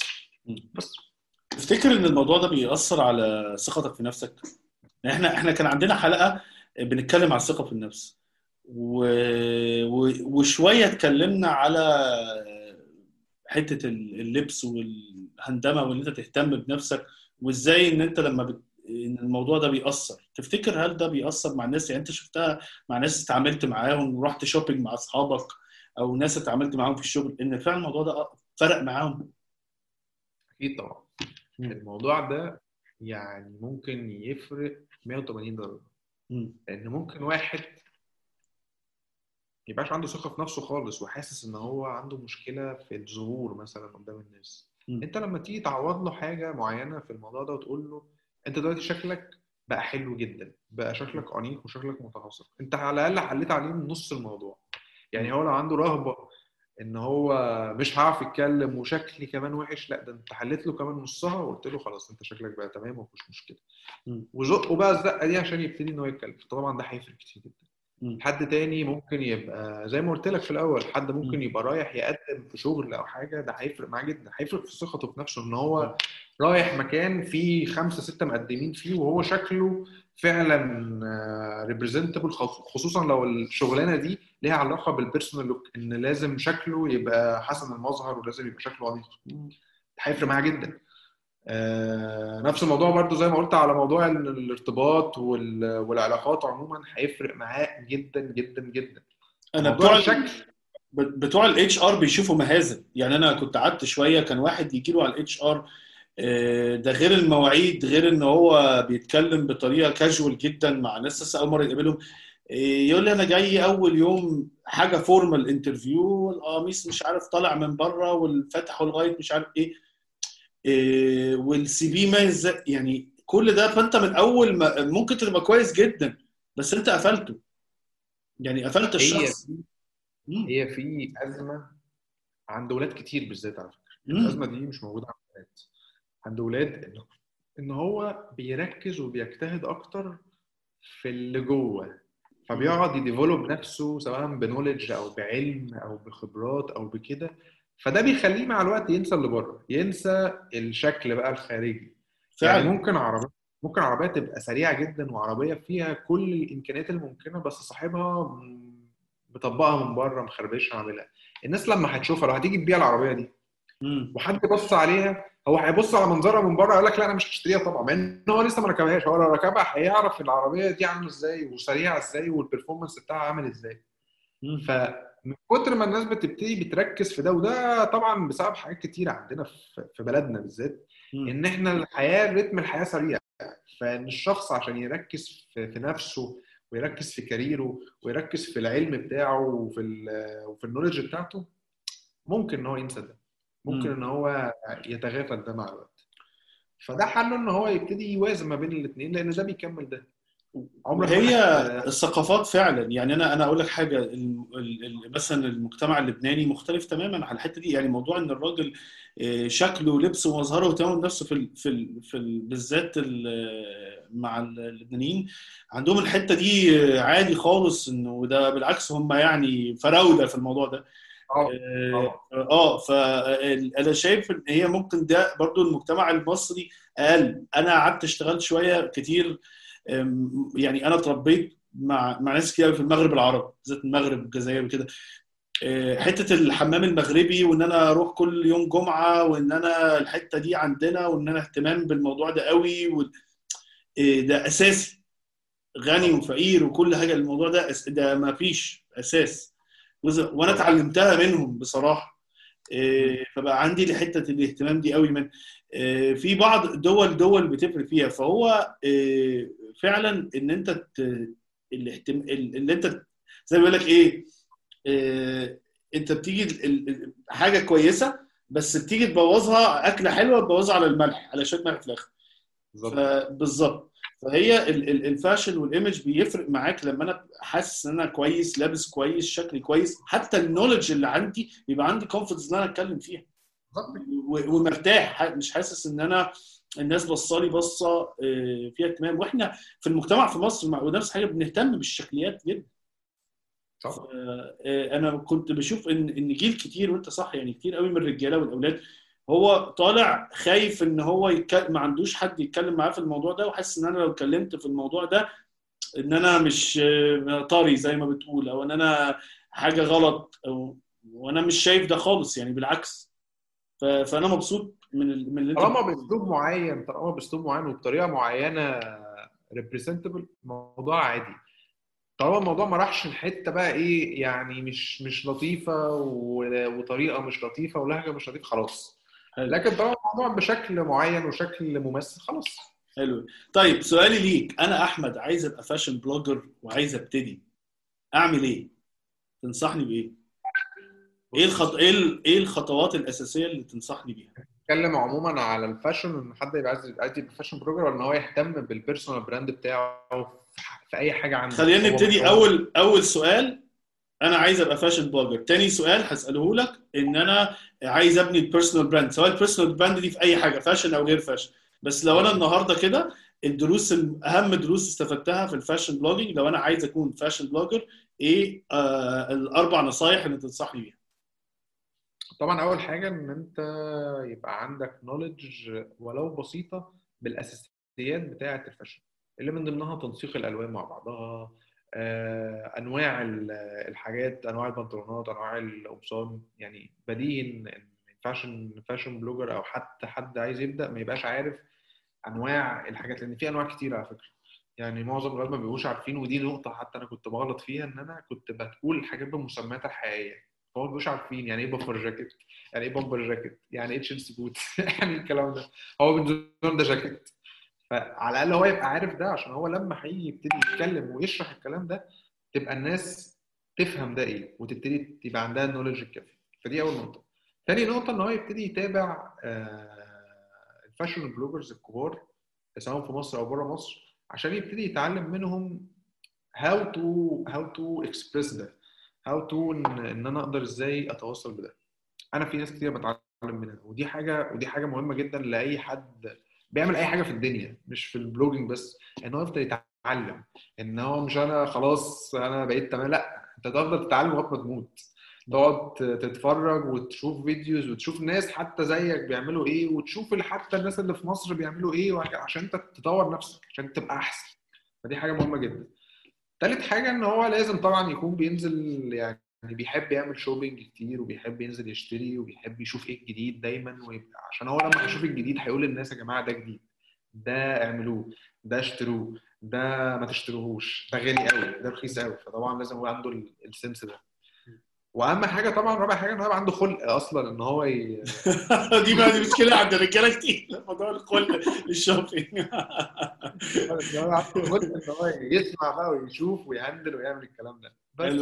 بس تفتكر إن الموضوع ده بيأثر على ثقتك في نفسك؟ إحنا إحنا كان عندنا حلقة بنتكلم على الثقة في النفس. و... و... وشوية اتكلمنا على حتة اللبس والهندمة وإن أنت تهتم بنفسك وإزاي إن أنت لما بت... إن الموضوع ده بيأثر تفتكر هل ده بيأثر مع الناس يعني أنت شفتها مع ناس اتعاملت معاهم ورحت شوبينج مع أصحابك أو ناس اتعاملت معاهم في الشغل إن فعلا الموضوع ده فرق معاهم أكيد طبعا. الموضوع ده يعني ممكن يفرق 180 درجة مم. لأن ممكن واحد يبقاش عنده ثقة في نفسه خالص وحاسس إن هو عنده مشكلة في الظهور مثلا قدام الناس مم. أنت لما تيجي تعوض له حاجة معينة في الموضوع ده وتقول له انت دلوقتي شكلك بقى حلو جدا بقى شكلك انيق وشكلك متناسق انت على الأقل حليت عليه نص الموضوع. يعني هو لو عنده رهبة إن هو مش هعرف يتكلم وشكلي كمان وحش لا ده انت حليت له كمان نصها وقلت له خلاص انت شكلك بقى تمام ومفيش مشكلة. وزقه بقى الزقة دي عشان يبتدي إن هو يتكلم. طبعا ده هيفرق كتير جدا. حد تاني ممكن يبقى زي ما قلت لك في الأول حد ممكن مم. يبقى رايح يقدم في شغل أو حاجة ده هيفرق معاه جدا. هيفرق في ثقته في نفسه إن هو رايح مكان فيه خمسة ستة مقدمين فيه وهو شكله فعلا representable خصوصا لو الشغلانة دي ليها علاقة بال personal look إن لازم شكله يبقى حسن المظهر ولازم يبقى شكله انيق هيفرق معاه جدا. آه، نفس الموضوع برضو زي ما قلت على موضوع ال- الارتباط وال- والعلاقات عموما هيفرق معاه جدا جدا جدا. أنا بتوع الشكل بتوع ال HR بيشوفوا مهازل. يعني أنا كنت قعدت شوية كان واحد يجي له على ال HR ده غير المواعيد غير إن هو بيتكلم بطريقة كاجوال جدا مع ناس لسه أول مرة يقابلهم. آه، يقول لي أنا جاي أول يوم حاجة formal interview والقميص مش عارف طالع من بره والفتح لغايه مش عارف إيه. آه، والسي في ما يعني كل ده فأنت من أول ما ممكن تبقى كويس جدا بس أنت قفلته. يعني قفلت هي الشخص. هي في أزمة عند ولاد كتير بالذات على فكرة. الأزمة دي مش موجودة عند البنات عند ولاد إن هو بيركز وبيجتهد أكتر في اللي جوه. فبيقعد يديفلوب نفسه سواء بنولج أو بعلم أو بخبرات أو بكده. فده بيخليه مع الوقت ينسى اللي بره ينسى الشكل بقى الخارجي. فعلا. يعني ممكن عربيه ممكن عربية تبقى سريعة جدا وعربية فيها كل الإمكانيات الممكنة بس صاحبها مطبقها من بره مخربشها عاملها. الناس لما هتشوفها لو هتيجي تبيع العربية دي. وحد بص عليها هو هيبص على منظرها من بره يقول لك لا أنا مش هشتريها طبعا مع إن هو لسه ما ركبهاش هو لو ركبها هيعرف العربية دي عاملة إزاي وسريعة إزاي والبرفورمانس بتاعها عامل إزاي مم. فمن كتر ما الناس بتبتدي بتركز في ده وده طبعا بسبب حاجات كتير عندنا في بلدنا بالذات. إن إحنا الحياة رتم الحياة سريع فإن الشخص عشان يركز في, نفسه ويركز في كاريره ويركز في العلم بتاعه وفي وفي النولج بتاعته ممكن إن هو ينسى ده ممكن مم. إن هو يتغافل ده مع الوقت. فده حله إن هو يبتدي يوازن ما بين الاثنين لأن ده بيكمل ده. عمرك هي الثقافات فعلا يعني أنا أنا أقول لك حاجة مثلا المجتمع اللبناني مختلف تماما على الحتة دي. يعني موضوع إن الراجل آه، شكله ولبسه ومظهره واهتمامه بنفسه في ال في ال في ال بالذات ال- مع اللبنانيين عندهم الحتة دي عادي خالص إنه ده بالعكس هم يعني فراوده في الموضوع ده. آه آه آه، فانا شايف إن هي ممكن ده برضو المجتمع المصري أقل أنا قعدت اشتغلت شوية كتير يعني أنا اتربيت مع مع ناس كتير في المغرب العربي بالذات المغرب والجزائر وكده. آه، حتة الحمام المغربي وإن أنا أروح كل يوم جمعة وإن أنا الحتة دي عندنا وإن أنا اهتمام بالموضوع ده قوي و... آه، ده أساسي. غني وفقير وكل حاجة الموضوع ده ده ما فيش أساس. وأنا اتعلمتها منهم بصراحة. إيه، فبقى عندي لحته الاهتمام دي قوي من إيه، في بعض دول دول بتفرق فيها. فهو فعلا إن أنت الاهتم... ال- اللي أنت زي ما بيقول لك إيه أنت بتيجي حاجة كويسة بس بتيجي تبوظها أكلة حلوة تبوظها على الملح على شوية ملح في الآخر. بالظبط. فهي ال- ال- ال fashion وال image بيفرق معاك لما أنا حاسس إن أنا كويس لابس كويس شكلي كويس. حتى ال knowledge اللي عندي بيبقى عندي confidence إن أنا أتكلم فيها. ومرتاح. مش حاسس إن أنا الناس بصالي بصه آه، فيها اهتمام. وإحنا في المجتمع في مصر مع- ونفس حاجة بنهتم بالشكليات جدا. آه، أنا كنت بشوف ان إن جيل كتير وأنت صح يعني كتير قوي من الرجالة والأولاد هو طالع خايف إن هو يتك... ما عندوش حد يتكلم معاه في الموضوع ده وحاسس إن أنا لو اتكلمت في الموضوع ده إن أنا مش طري زي ما بتقول أو إن أنا حاجة غلط أو وأنا مش شايف ده خالص يعني بالعكس. ف... فأنا مبسوط من ال... من اللي أنت طالما بأسلوب معين طالما بأسلوب معين وبطريقة معينة representable الموضوع عادي. طالما الموضوع ما راحش لحتة بقى إيه يعني مش مش لطيفة و- وطريقة مش لطيفة ولهجه مش لطيفة خلاص. لكن طالما الموضوع بشكل معين وشكل ممثل خلاص. حلو. طيب سؤالي ليك. أنا أحمد عايز أبقى fashion blogger وعايز أبتدي. أعمل إيه؟ تنصحني بإيه؟ إيه الخط... إيه ال- إيه الخطوات الأساسية اللي تنصحني بيها؟ اتكلم عموما على ال fashion إن حد يبقى عايز عايز يبقى fashion blogger ولا ان هو يهتم بال personal brand بتاعه في أي حاجة عنده. خلينا نبتدي اول أول سؤال. أنا عايز ابقى fashion blogger تاني سؤال هسأله لك ان أنا عايز ابني ال personal brand سواء ال personal brand دي في اي حاجة fashion أو غير fashion بس لو أنا النهارده كده الدروس اهم دروس استفدتها في ال fashion blogging لو أنا عايز اكون fashion blogger إيه آه الاربع نصايح اللي تنصحني بيها؟ طبعا أول حاجة إن أنت يبقى عندك knowledge ولو بسيطة بالأساسيات بتاعة ال fashion اللي من ضمنها تنسيق الألوان مع بعضها أنواع ال- الحاجات أنواع البنطلونات أنواع القمصان يعني بديهي ان fashion fashion blogger أو حتى حد عايز يبدأ ما يبقاش عارف أنواع الحاجات لأن في أنواع كتير على فكرة. يعني معظم الولاد ما بيبقوش عارفين ودي نقطة حتى أنا كنت بغلط فيها إن أنا كنت بقول الحاجات بمسمياتها الحقيقية. ما بيبقوش عارفين يعني إيه puffer jacket يعني إيه bomber jacket يعني إيه Chelsea boot يعني الكلام ده. هو بالنسبة ده جاكيت فعلى الأقل هو يبقى عارف ده عشان هو لما هيجي يبتدي يتكلم ويشرح الكلام ده تبقى الناس تفهم ده إيه وتبتدي تبقى عندها ال knowledge الكافي. فدي أول نقطة. تاني نقطة إن هو يبتدي يتابع آه، ال fashion bloggers الكبار سواء في مصر أو بره مصر عشان يبتدي يتعلم منهم how to how to express ده how to إن أنا أقدر إزاي أتواصل بده. أنا في ناس كتير بتعلم منها ودي حاجة ودي حاجة مهمة جدا لأي حد بيعمل أي حاجة في الدنيا مش في ال blogging بس إن هو يفضل يتعلم إن هو مش أنا خلاص أنا بقيت تمام لأ أنت تفضل تتعلم لغاية ما تموت. تقعد تتفرج وتشوف videos وتشوف ناس حتى زيك بيعملوا إيه وتشوف حتى الناس اللي في مصر بيعملوا إيه عشان أنت تطور نفسك عشان تبقى أحسن. فدي حاجة مهمة جدا. تالت حاجة إن هو لازم طبعا يكون بينزل يعني بيحب يعمل shopping كتير وبيحب ينزل يشتري وبيحب يشوف إيه الجديد دايما ويبقى عشان هو لما هيشوف الجديد هيقول للناس يا جماعة ده جديد ده اعملوه ده اشتروه ده ما تشتروهوش ده غالي قوي ده رخيص قوي فطبعا لازم يبقى عنده ال sense ده. وأهم حاجة طبعا رابع حاجة إن هو عنده خلق أصلا إن هو ي... دي بقى دي مشكلة عند الرجالة كتير موضوع الخلق لل shopping إن هو يسمع بقى ويشوف وي handle ويعمل الكلام ده. بس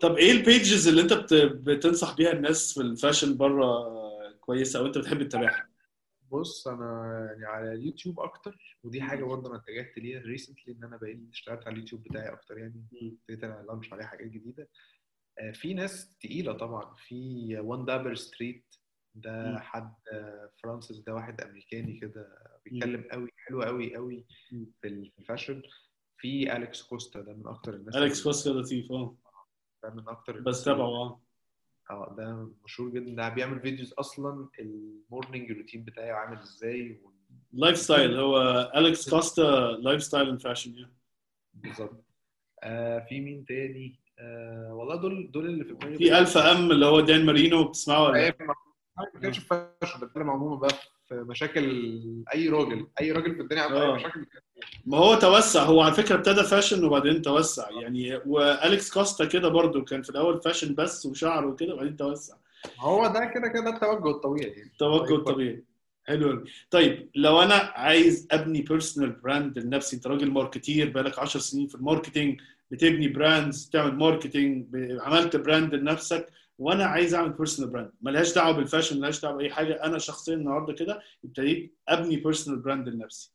طب إيه ال pages اللي انت بت- بتنصح بيها الناس في ال fashion بره كويسة أو انت بتحب تتابعها؟ بص أنا يعني على اليوتيوب أكتر ودي حاجة برضه أنا اتجهت ليها recently ان أنا بقيت اشتغلت على اليوتيوب بتاعي أكتر يعني. ابتديت أنا launch عليه حاجات جديدة. آه، في ناس تقيلة طبعا. في وان دابر ستريت ده. حد فرانسيس ده واحد أمريكاني كده بيتكلم قوي حلو قوي قوي. في الفاشن. في اليكس كوستا ده من أكتر الناس اليكس كوستا لطيف آه. ده من أكتر بس تابعه آه. آه ده مشهور جدا. ده بيعمل فيديوز أصلا المورنينج روتين بتاعي عامل إزاي لايف ستايل هو اليكس كوستا لايف ستايل اند فاشن بالظبط. آه في مين تاني؟ آه والله دول دول اللي في دماغي في الفا ام اللي هو دان مارينو بتسمعه ولا أيام ما في فاشن بتكلم عموما بقى في مشاكل أي راجل. أي راجل في الدنيا عنده آه. مشاكل ما هو توسع هو على فكرة ابتدى فاشن وبعدين توسع. يعني وأليكس كوستا كده برضو كان في الأول فاشن بس وشعر وكده وبعدين توسع. هو ده كده كده التوجه الطبيعي. التوجه الطبيعي حلو أوي. طيب لو أنا عايز أبني personal brand لنفسي أنت راجل marketer بقالك 10 سنين في ال marketing بتبني brands بتعمل marketing عملت brand لنفسك وأنا عايز أعمل personal brand ملهاش دعوة بال fashion ملهاش دعوة بأي حاجة. أنا شخصيا النهارده كده ابتديت أبني personal brand لنفسي.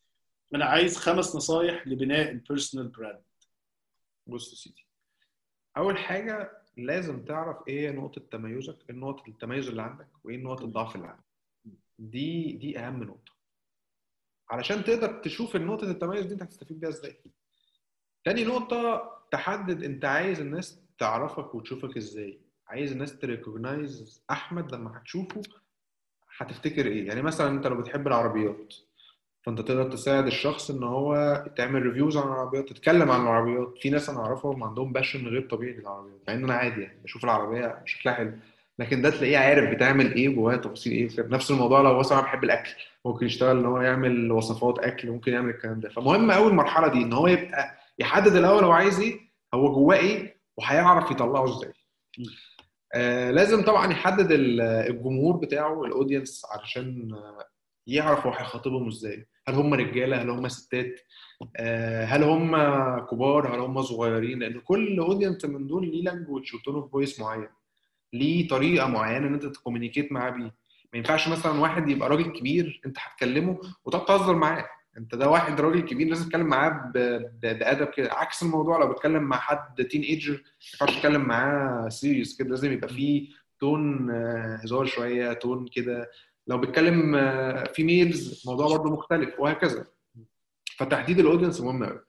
أنا عايز خمس نصايح لبناء ال personal brand بص يا سيدي. أول حاجة لازم تعرف إيه نقطة تميزك إيه نقطة التميز اللي عندك وإيه نقطة الضعف اللي عندك. دي دي أهم نقطة. علشان تقدر تشوف النقطة التميز دي أنت هتستفيد بيها إزاي. تاني نقطة تحدد أنت عايز الناس تعرفك وتشوفك إزاي. عايز الناس ت recognize أحمد لما هتشوفه هتفتكر إيه. يعني مثلا أنت لو بتحب العربيات فانت تقدر تساعد الشخص إن هو تعمل reviews عن العربيات تتكلم عن العربيات. في ناس أنا أعرفهم عندهم passion غير طبيعي للعربيات مع إن أنا عادي يعني بشوف العربية شكلها حلو. لكن ده تلاقيه عارف بتعمل إيه جواها تفاصيل إيه في نفس الموضوع لو مثلا بيحب الأكل ممكن يشتغل إن هو يعمل وصفات أكل ممكن يعمل الكلام ده. فمهم قوي المرحله دي إن هو يبقى يحدد الأول هو عايز إيه هو جواه إيه وهيعرف يطلعه إزاي. آه لازم طبعا يحدد ال- الجمهور بتاعه ال audience علشان يعرف هو هيخاطبهم إزاي. هل هم رجالة؟ هل هم ستات؟ آه، هل هم كبار؟ هل هم صغيرين؟ لأن كل audience من دول ليه language و tone of voice معين. ليه طريقة معينة إن أنت ت communicate معاه بيه. ما ينفعش مثلا واحد يبقى راجل كبير أنت هتكلمه وتقعد تهزر معاه. أنت ده واحد راجل كبير لازم تتكلم معاه بأدب كده. عكس الموضوع لو بتكلم مع حد teenager ما ينفعش تتكلم معاه serious كده. لازم يبقى فيه tone آه، هزار شوية tone كده. لو بتكلم females الموضوع برضه مختلف وهكذا. فتحديد ال audience مهم قوي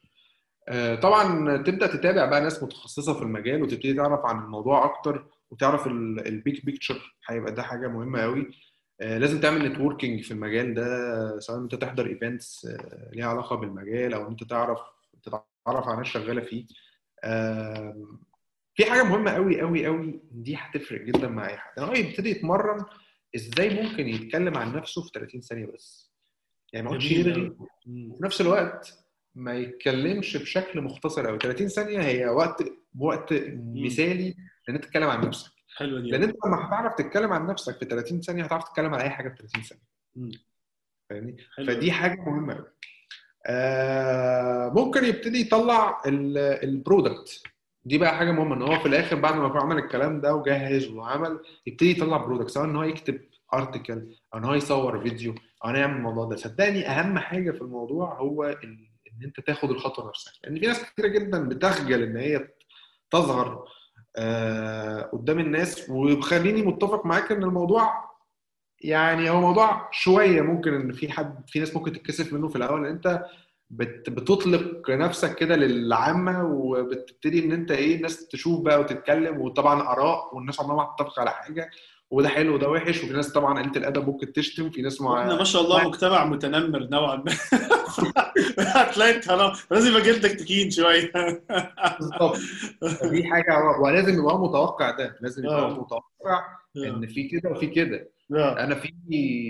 آه، طبعا تبدأ تتابع بقى ناس متخصصة في المجال وتبتدي تعرف عن الموضوع أكتر وتعرف ال big picture هيبقى ده حاجة مهمة قوي آه، لازم تعمل networking في المجال ده سواء أنت تحضر events ليها علاقة بالمجال أو أنت تعرف تتعرف على ناس شغالة فيه. في حاجة مهمة قوي قوي قوي دي هتفرق جدا مع أي حد. ان هو يبتدي يتمرن إزاي ممكن يتكلم عن نفسه في 30 ثانية بس؟ يعني ما يقعدش جميل يرغي. وفي نفس الوقت ما يتكلمش بشكل مختصر قوي 30 ثانية هي وقت وقت مثالي إن أنت تتكلم عن نفسك. حلوة دي لأن أنت لما هتعرف تتكلم عن نفسك في 30 ثانية هتعرف تتكلم على أي حاجة في 30 ثانية. فاهمني؟ حلو فدي حاجة مهمة قوي آه ممكن يبتدي يطلع ال product دي بقى حاجة مهمة إن هو في الآخر بعد ما عمل الكلام ده وجهز وعمل يبتدي يطلع product سواء إن هو يكتب article أو إن هو يصور فيديو أو إن يعمل الموضوع ده. صدقني أهم حاجة في الموضوع هو إن أنت تاخد الخطوة نفسها. لأن في ناس كتيرة جدا بتخجل إن هي تظهر آه قدام الناس. وخليني متفق معاك إن الموضوع يعني هو موضوع شوية ممكن إن في حد في ناس ممكن تتكسف منه في الأول. إن أنت بت بتطلق نفسك كده للعامة وبتبتدي إن أنت إيه الناس تشوف بقى وتتكلم وطبعا آراء والناس عمرها ما هتتفق على حاجة. وده حلو وده وحش وفي ناس طبعا قلة الأدب ممكن تشتم في ناس إحنا مع ما شاء الله مجتمع متنمر نوعا ما. هتلاقي انت لازم يبقى جلدك تخين شوية. بالظبط. دي حاجة ولازم يبقى متوقع ده لازم يبقى آه. متوقع إن في كده وفي كده. آه. أنا في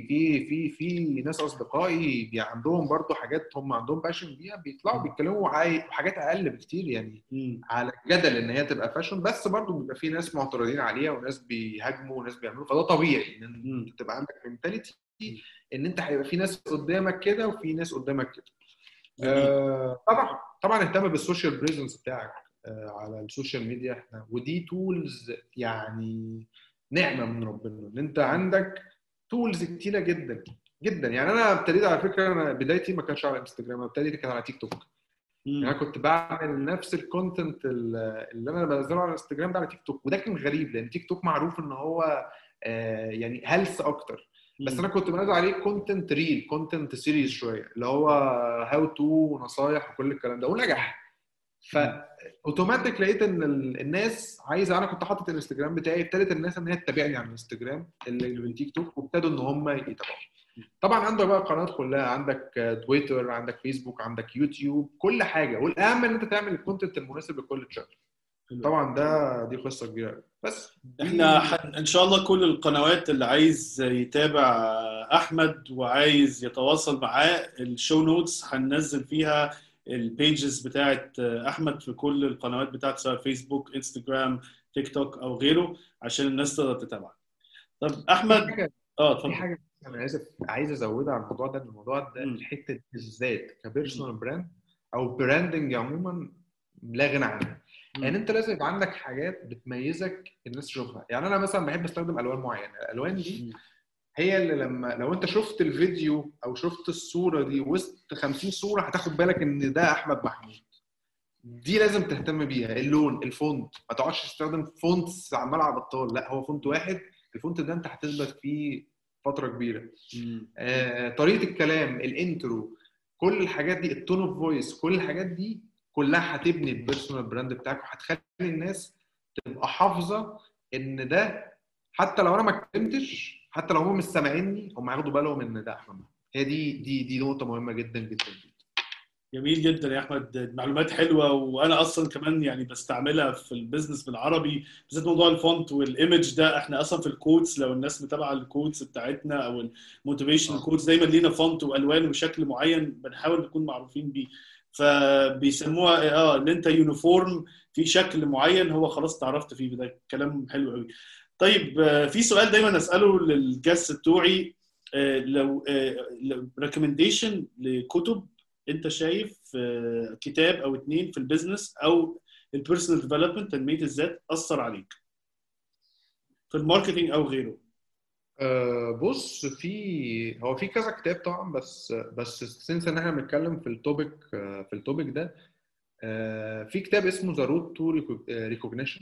في في في ناس اصدقائي بي عندهم برضو حاجات هم عندهم passion بيها بيطلعوا بيتكلموا عاي- حاجات أقل بكتير يعني مم. على الجدل ان هي تبقى fashion بس برضو بيبقى في ناس معترضين عليها وناس بيهاجموا وناس بيعملوا فده طبيعي إن. أنت تبقى عندك mentality إن أنت هيبقى في ناس قدامك كده وفي ناس قدامك كده آه طبعا طبعا اهتم بال social presence بتاعك آه على ال social media إحنا ودي tools يعني نعمة من ربنا إن أنت عندك tools كتيرة جدا جدا. يعني أنا ابتديت على فكرة أنا بدايتي ما كانش على انستجرام أنا ابتديت كان على تيك توك يعني أنا. كنت بعمل نفس ال content اللي أنا بنزله على الانستجرام ده على تيك توك وده كان غريب لأن تيك توك معروف إن هو آه يعني هلس أكتر. بس أنا كنت بنزل عليه content real content serious شوية اللي هو how to ونصايح وكل الكلام ده ونجح. فاوتوماتيك لقيت إن ال- الناس عايزه أنا كنت حاطط الإنستجرام بتاعي ابتدت الناس إن هي تتابعني على الإنستجرام اللي من تيك توك وابتدوا إن هم يتابعوا طبعا عندك بقى قنوات كلها عندك تويتر عندك فيسبوك عندك يوتيوب كل حاجة والأهم إن أنت تعمل ال content المناسب لكل channel طبعا ده دي قصة كبيرة. بس إحنا. إن شاء الله كل القنوات اللي عايز يتابع أحمد وعايز يتواصل معاه ال show notes هننزل فيها ال pages بتاعت أحمد في كل القنوات بتاعت سواء فيسبوك انستجرام تيك توك أو غيره عشان الناس تقدر تتابعك طب أحمد آه في اتفضل. حاجة أنا اسف عايز ازودها على الموضوع ده الموضوع ده. الحته دي بالذات ك personal brand أو branding عموما لا غنى عنها. يعني أنت لازم يبقى عندك حاجات بتميزك الناس تشوفها. يعني أنا مثلا بحب أستخدم ألوان معينة. الألوان دي. هي اللي لما لو انت شفت الفيديو أو شفت الصورة دي وسط 50 صورة هتاخد بالك ان ده أحمد محمود. دي لازم تهتم بيها. اللون ال font. ما تقعدش تستخدم fonts عمال على بطال لا هو font واحد. ال font ده انت هتثبت فيه فترة كبيرة. آه، طريقة الكلام ال intro كل الحاجات دي ال tone of voice كل الحاجات دي كلها هتبني ال personal brand بتاعك وهتخلي الناس تبقى حافظة إن ده حتى لو أنا ما اتكلمتش حتى لو هم مش سامعيني هم هياخدوا بالهم إن ده أحمد. هي دي دي دي نقطة مهمة جدا جدا جدا. جميل جدا يا أحمد. معلومات حلوة وأنا أصلا كمان يعني بستعملها في ال business بالعربي بالذات موضوع ال font وال image ده. إحنا أصلا في ال quotes لو الناس متابعة ال quotes بتاعتنا أو ال motivation آه. quotes دايما لينا font وألوان وشكل معين بنحاول نكون معروفين بيه. فبيسموها آه ان انت uniform. في شكل معين هو خلاص تعرفت فيه ده كلام حلو قوي طيب آه، في سؤال دايما أسأله لل guest بتوعي. آه، لو recommendation لكتب أنت شايف آه، كتاب أو اتنين في ال business أو ال personal development تنميه الذات أثر عليك؟ في ال marketing أو غيره. بص في هو في كذا كتاب طبعا بس بس since إن إحنا بنتكلم في ال topic آه، في ال topic ده في كتاب اسمه The Road to Recognition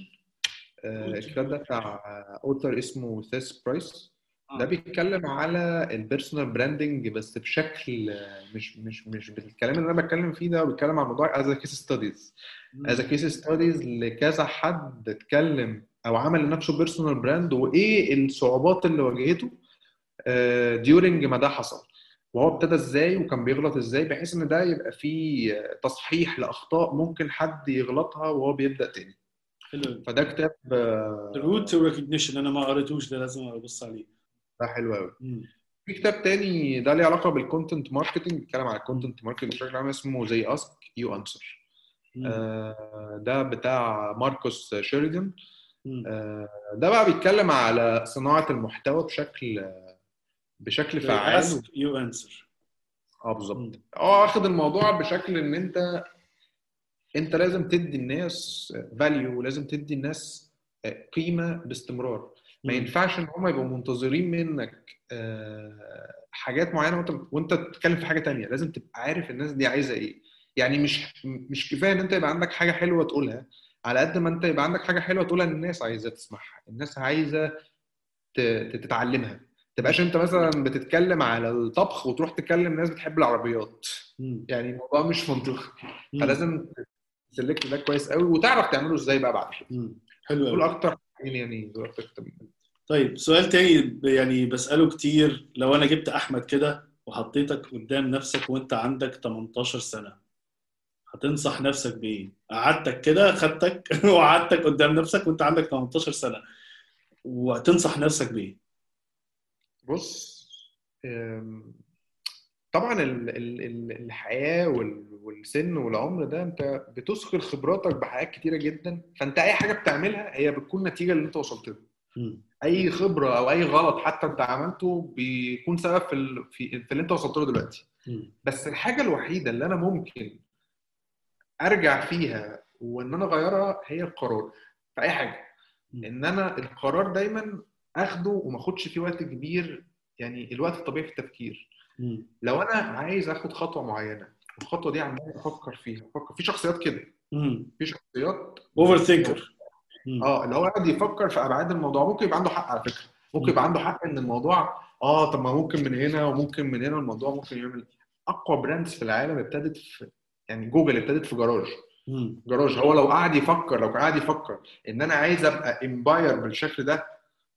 الكتاب ده بتاع author اسمه Seth Price. ده بيتكلم على ال personal branding بس بشكل آه، مش مش مش بالكلام اللي أنا بتكلم فيه ده بيتكلم عن الموضوع as case studies as case studies لكذا حد اتكلم أو عمل لنفسه personal brand وإيه الصعوبات اللي واجهته during ما ده حصل. وهو ابتدى إزاي وكان بيغلط إزاي بحيث إن ده يبقى فيه آه، تصحيح لأخطاء ممكن حد يغلطها وهو بيبدأ تاني. حلو فده كتاب Road to Recognition أنا ما قريتوش ده لازم أبص عليه ده حلو قوي. في كتاب تاني ده ليه علاقة بال content marketing بيتكلم على ال content marketing بشكل عام اسمه They Ask You Answer. ده بتاع ماركوس شيريدن. آه، ده بقى بيتكلم على صناعة المحتوى بشكل بشكل فعال you answer آه. بالظبط آه واخد الموضوع بشكل إن أنت انت لازم تدي الناس value ولازم تدي الناس قيمة باستمرار. ما. ينفعش ان هم يبقوا منتظرين منك آه، حاجات معينة وانت وانت بتتكلم في حاجة تانية. لازم تبقى عارف الناس دي عايزة إيه. يعني مش مش كفاية ان انت يبقى عندك حاجة حلوة تقولها. على قد ما انت يبقى عندك حاجة حلوة تقولها الناس عايزة تسمعها. الناس عايزة تتعلمها. تبقاش انت مثلا بتتكلم على الطبخ وتروح تكلم ناس بتحب العربيات. يعني الموضوع مش منطقي. فلازم تسلكت ده كويس قوي وتعرف تعمله إزاي بقى بعد كده. حلو قوي أكتر يعني أكتر. طيب سؤال تاني يعني بسأله كتير لو أنا جبت أحمد كده وحطيتك قدام نفسك وأنت عندك 18 سنة هتنصح نفسك بإيه؟ قعدتك كده خدتك وقعدتك قدام نفسك وأنت عندك 18 سنة وتنصح نفسك بإيه؟ بص أم، طبعا ال- ال- ال- الحياة وال- والسن والعمر ده أنت بتثقل خبراتك بحاجات كتيرة جدا فأنت أي حاجة بتعملها هي بتكون نتيجة اللي أنت وصلت له. أي خبرة أو أي غلط حتى أنت عملته بيكون سبب في ال- في, في اللي أنت وصلت له دلوقتي. بس الحاجة الوحيدة اللي أنا ممكن أرجع فيها وإن أنا أغيرها هي القرار في أي حاجة. إن أنا القرار دايما آخده وما أخدش فيه وقت كبير يعني الوقت الطبيعي في التفكير مم. لو أنا عايز آخد خطوة معينة والخطوه دي عمال أفكر فيها أفكر. في شخصيات كده. في شخصيات اوفر ثينكر آه اللي هو قاعد يفكر في أبعاد الموضوع ممكن يبقى عنده حق على فكرة. ممكن يبقى عنده حق إن الموضوع آه طب ما ممكن من هنا وممكن من هنا الموضوع ممكن يعمل. أقوى brands في العالم ابتدت في يعني جوجل ابتدت في جراج جراج هو لو قعد يفكر لو قعد يفكر إن أنا عايز أبقى empire بالشكل ده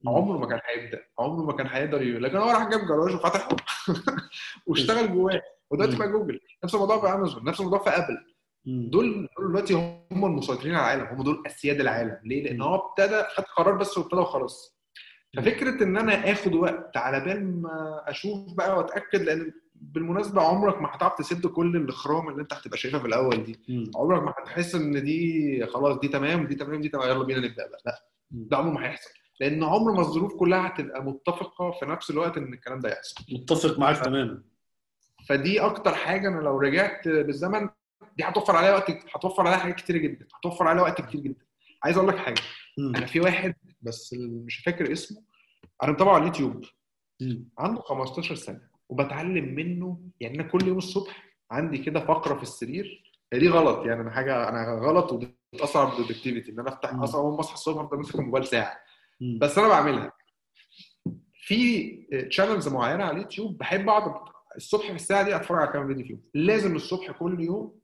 عمره ما كان هيبدأ عمره ما كان هيقدر يقول لكن هو راح جاب جراج وفتحه واشتغل جواه. ودلوقتي بقى جوجل نفس الموضوع في امازون نفس الموضوع في ابل دول دول دلوقتي هم المسيطرين على العالم هم دول أسياد العالم. ليه؟ لأن هو ابتدى خد قرار بس وابتدى وخلاص. ففكرة إن أنا آخد وقت على بال ما أشوف بقى وأتأكد لأن بالمناسبة عمرك ما هتعرف تسد كل الاخرام اللي أنت هتبقى شايفها في الأول دي. عمرك ما هتحس إن دي خلاص دي تمام دي تمام دي تمام يلا بينا نبدأ بقى. لا ده عمره ما هيحصل. لأن عمر ما الظروف كلها هتبقى متفقة في نفس الوقت إن الكلام ده يحصل متفق معاك تماما فدي أكتر حاجة أنا لو رجعت بالزمن دي هتوفر عليها وقت هتوفر عليها حاجات كتير جدا هتوفر عليها وقت كتير جدا عايز أقول لك حاجة مم. أنا في واحد بس مش فاكر اسمه أنا متابعه على اليوتيوب. عنده 15 سنة وبتعلم منه يعني أنا كل يوم الصبح عندي كده فقرة في السرير هي دي غلط يعني أنا حاجة أنا غلط ودي بتأثر على ال productivity إن أنا أفتح. أصلا أول ما أصحى الصبح أفضل ماسك الموبايل ساعة. بس أنا بعملها. في channels معينة على اليوتيوب بحب أقعد الصبح في الساعة دي أتفرج على كام فيديو فيهم. لازم الصبح كل يوم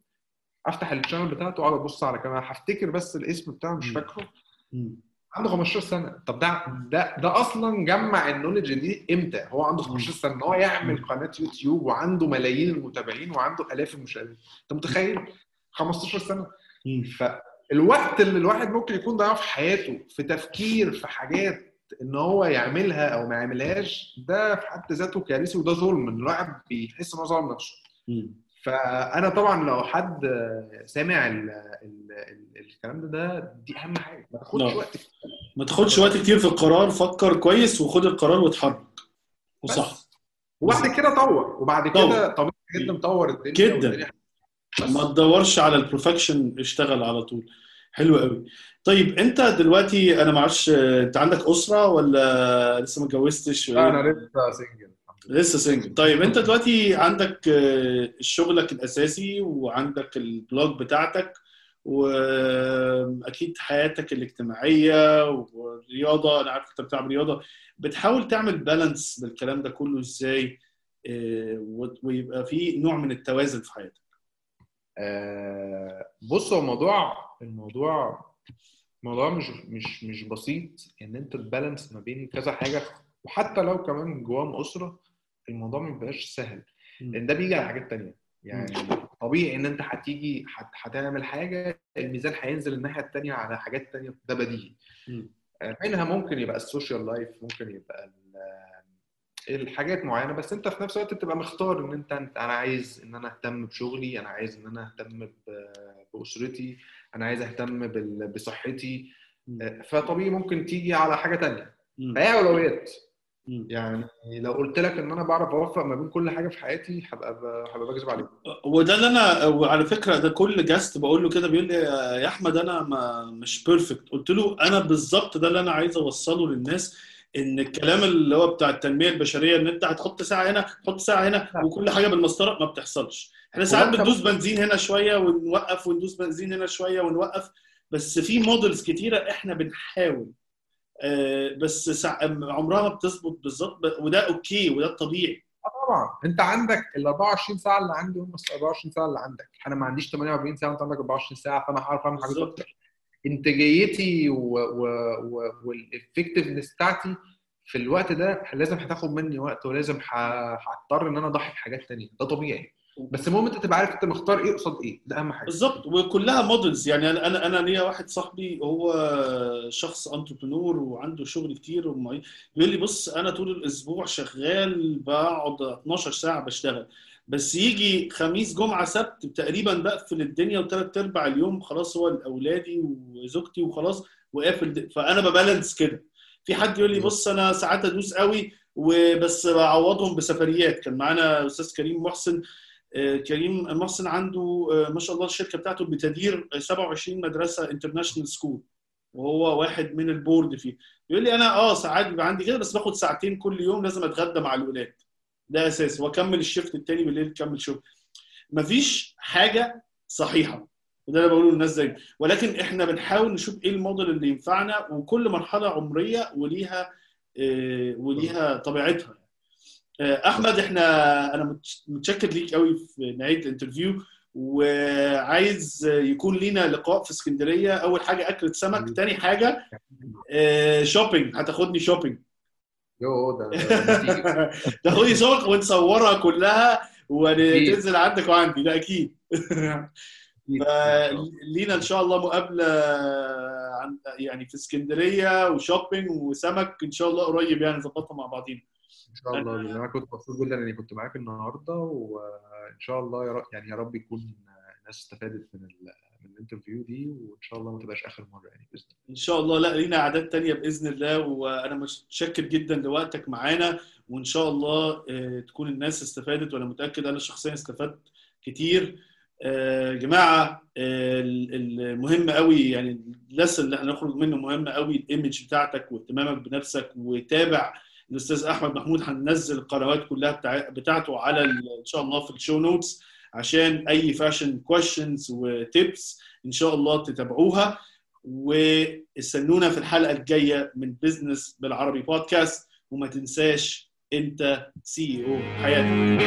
أفتح ال channel بتاعته وأقعد أبص على كام. هفتكر بس الاسم بتاعه مش. فاكره. عنده 15 سنة. طب ده ده ده أصلا جمع ال knowledge دي إمتى؟ هو عنده 15 سنة إن هو يعمل قناة يوتيوب وعنده ملايين المتابعين وعنده آلاف المشاهدين. أنت متخيل؟ 15 سنة. مم. فالوقت اللي الواحد ممكن يكون ضيعه في حياته في تفكير في حاجات إن هو يعملها أو ما يعملهاش ده في حد ذاته كارثي وده ظلم إن الواحد بيحس إن هو ظالم نفسه. فأنا طبعا لو حد سامع ال ال ال الكلام ده ده دي أهم حاجة ما تاخدش لا. وقت كتير. ما تاخدش وقت كتير في القرار فكر كويس وخد القرار واتحرك وصح. وبعد كده طور وبعد. كده طبيعي جدا طور الدنيا جدا. ما تدورش على ال perfection اشتغل على طول. حلو قوي. طيب انت دلوقتي أنا ما أعرفش انت عندك أسرة ولا لسه ما اتجوزتش؟ لا أنا لسه single لسه single طيب انت دلوقتي عندك آه، شغلك الأساسي وعندك ال blog بتاعتك وأكيد حياتك الاجتماعية والرياضة. أنا عارف أنت بتلعب رياضة. بتحاول تعمل balance بالكلام ده كله إزاي؟ و- ويبقى في نوع من التوازن في حياتك. آه، بص هو الموضوع الموضوع الموضوع مش مش مش بسيط. إن أنت ت balance ما بين كذا حاجة وحتى لو كمان جواهم اسره الموضوع ما بيبقاش سهل. لأن ده بيجي على حاجات تانية. يعني طبيعي إن أنت هتيجي هت- هتعمل حاجة الميزان هينزل الناحية التانية على حاجات تانية ده بديهي. آه، منها ممكن يبقى ال social life ممكن يبقى الحاجات معينة بس أنت في نفس الوقت بتبقى مختار إن أنت انت أنا عايز إن أنا أهتم بشغلي أنا عايز إن أنا أهتم بأسرتي أنا عايز أهتم بصحتي. آه، فطبيعي ممكن تيجي على حاجة تانية. فهي أولويات. يعني لو قلت لك إن أنا بعرف أوفق ما بين كل حاجة في حياتي هبقى هبقى بكذب عليك وده اللي أنا وعلى فكرة ده كل guest بقول له كده بيقول لي يا أحمد أنا ما مش perfect قلت له أنا بالظبط ده اللي أنا عايز أوصله للناس إن الكلام اللي هو بتاع التنمية البشرية إن أنت هتحط ساعة هنا تحط ساعة هنا وكل حاجة بالمسطرة ما بتحصلش. إحنا ساعات بندوس بنزين هنا شوية ونوقف وندوس بنزين هنا شوية ونوقف. بس في models كتيرة إحنا بنحاول. آه، بس سع... عمرها ما بتظبط بالظبط. وده okay وده الطبيعي آه طبعا. أنت عندك ال 24 ساعة اللي عندي هم ال 24 ساعة اللي عندك. أنا ما عنديش 48 ساعة وأنت عندك 24 ساعة فأنا هعرف أعمل حاجات. أكتر. انتاجيتي وال effectiveness بتاعتي في الوقت ده لازم هتاخد مني وقت ولازم هضطر إن أنا أضحي بحاجات تانية. ده طبيعي. بس المهم أنت تبقى عارف أنت مختار إيه قصاد إيه. ده أهم حاجة. بالظبط. وكلها models يعني أنا أنا ليا واحد صاحبي هو شخص entrepreneur وعنده شغل كتير بيقول لي بص أنا طول الأسبوع شغال بقعد 12 ساعة بشتغل. بس يجي خميس جمعة سبت تقريبا بقفل الدنيا وثلاث أرباع اليوم خلاص هو لأولادي وزوجتي وخلاص وقافل فأنا ب balance كده. في حد يقول لي بص أنا ساعات أدوس قوي وبس بعوضهم بسفريات. كان معانا أستاذ كريم محسن آه، كريم محسن عنده آه، ما شاء الله الشركة بتاعته بتدير 27 مدرسة international school وهو واحد من ال board فيه. بيقول لي أنا آه ساعات بيبقى عندي كده بس باخد ساعتين كل يوم لازم أتغدى مع الولاد. ده اساسي واكمل ال shift التاني بالليل اكمل شغل. مفيش حاجة صحيحة. وده اللي بقوله للناس دايما. ولكن إحنا بنحاول نشوف إيه الموديل اللي ينفعنا وكل مرحلة عمرية وليها آه، وليها طبيعتها. آه، أحمد إحنا أنا متش- متشكر ليك قوي في نهاية ال interview. وعايز يكون لينا لقاء في اسكندرية. أول حاجة أكلة سمك تاني حاجة آه، shopping. هتاخدني shopping. يو ده ده- تاخدني سمك ونصورها كلها وتنزل عندك وعندي ده أكيد. لينا إن شاء الله مقابلة عن يعني في اسكندرية و shopping وسمك إن شاء الله قريب يعني نظبطها مع بعضينا. إن شاء الله. الله. أنا كنت مبسوط جدا إني كنت معاك النهارده وإن شاء الله يا رب يعني يا رب يكون الناس استفادت من ال من ال interview دي وإن شاء الله ما تبقاش آخر مرة يعني بإذن الله. إن شاء الله. لا لينا أعداد تانية بإذن الله وأنا متشكر جدا لوقتك معانا وإن شاء الله آه، تكون الناس استفادت وأنا متأكد أنا شخصيا استفدت كتير. آه، جماعة آه، ال- المهم قوي يعني ال lesson اللي هنخرج منه مهم قوي ال image بتاعتك واهتمامك بنفسك وتابع الأستاذ أحمد محمود هننزل القنوات كلها بتاع بتاعته على إن شاء الله في ال show notes. عشان أي fashion questions و tips إن شاء الله تتابعوها واستنونا في الحلقة الجاية من Business بالعربي بودكاست وما تنساش أنت CEO حياتك.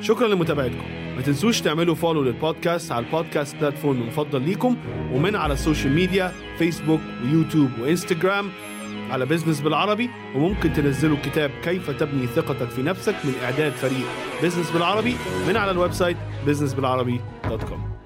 شكرا لمتابعتكم. ما تنسوش تعملوا follow لل podcast على ال podcast platform المفضل ليكم ومن على ال social media فيسبوك ويوتيوب وإنستجرام. على Business بالعربي وممكن تنزلوا كتاب كيف تبني ثقتك في نفسك من إعداد فريق. Business بالعربي من على ال website businessbilarabi.com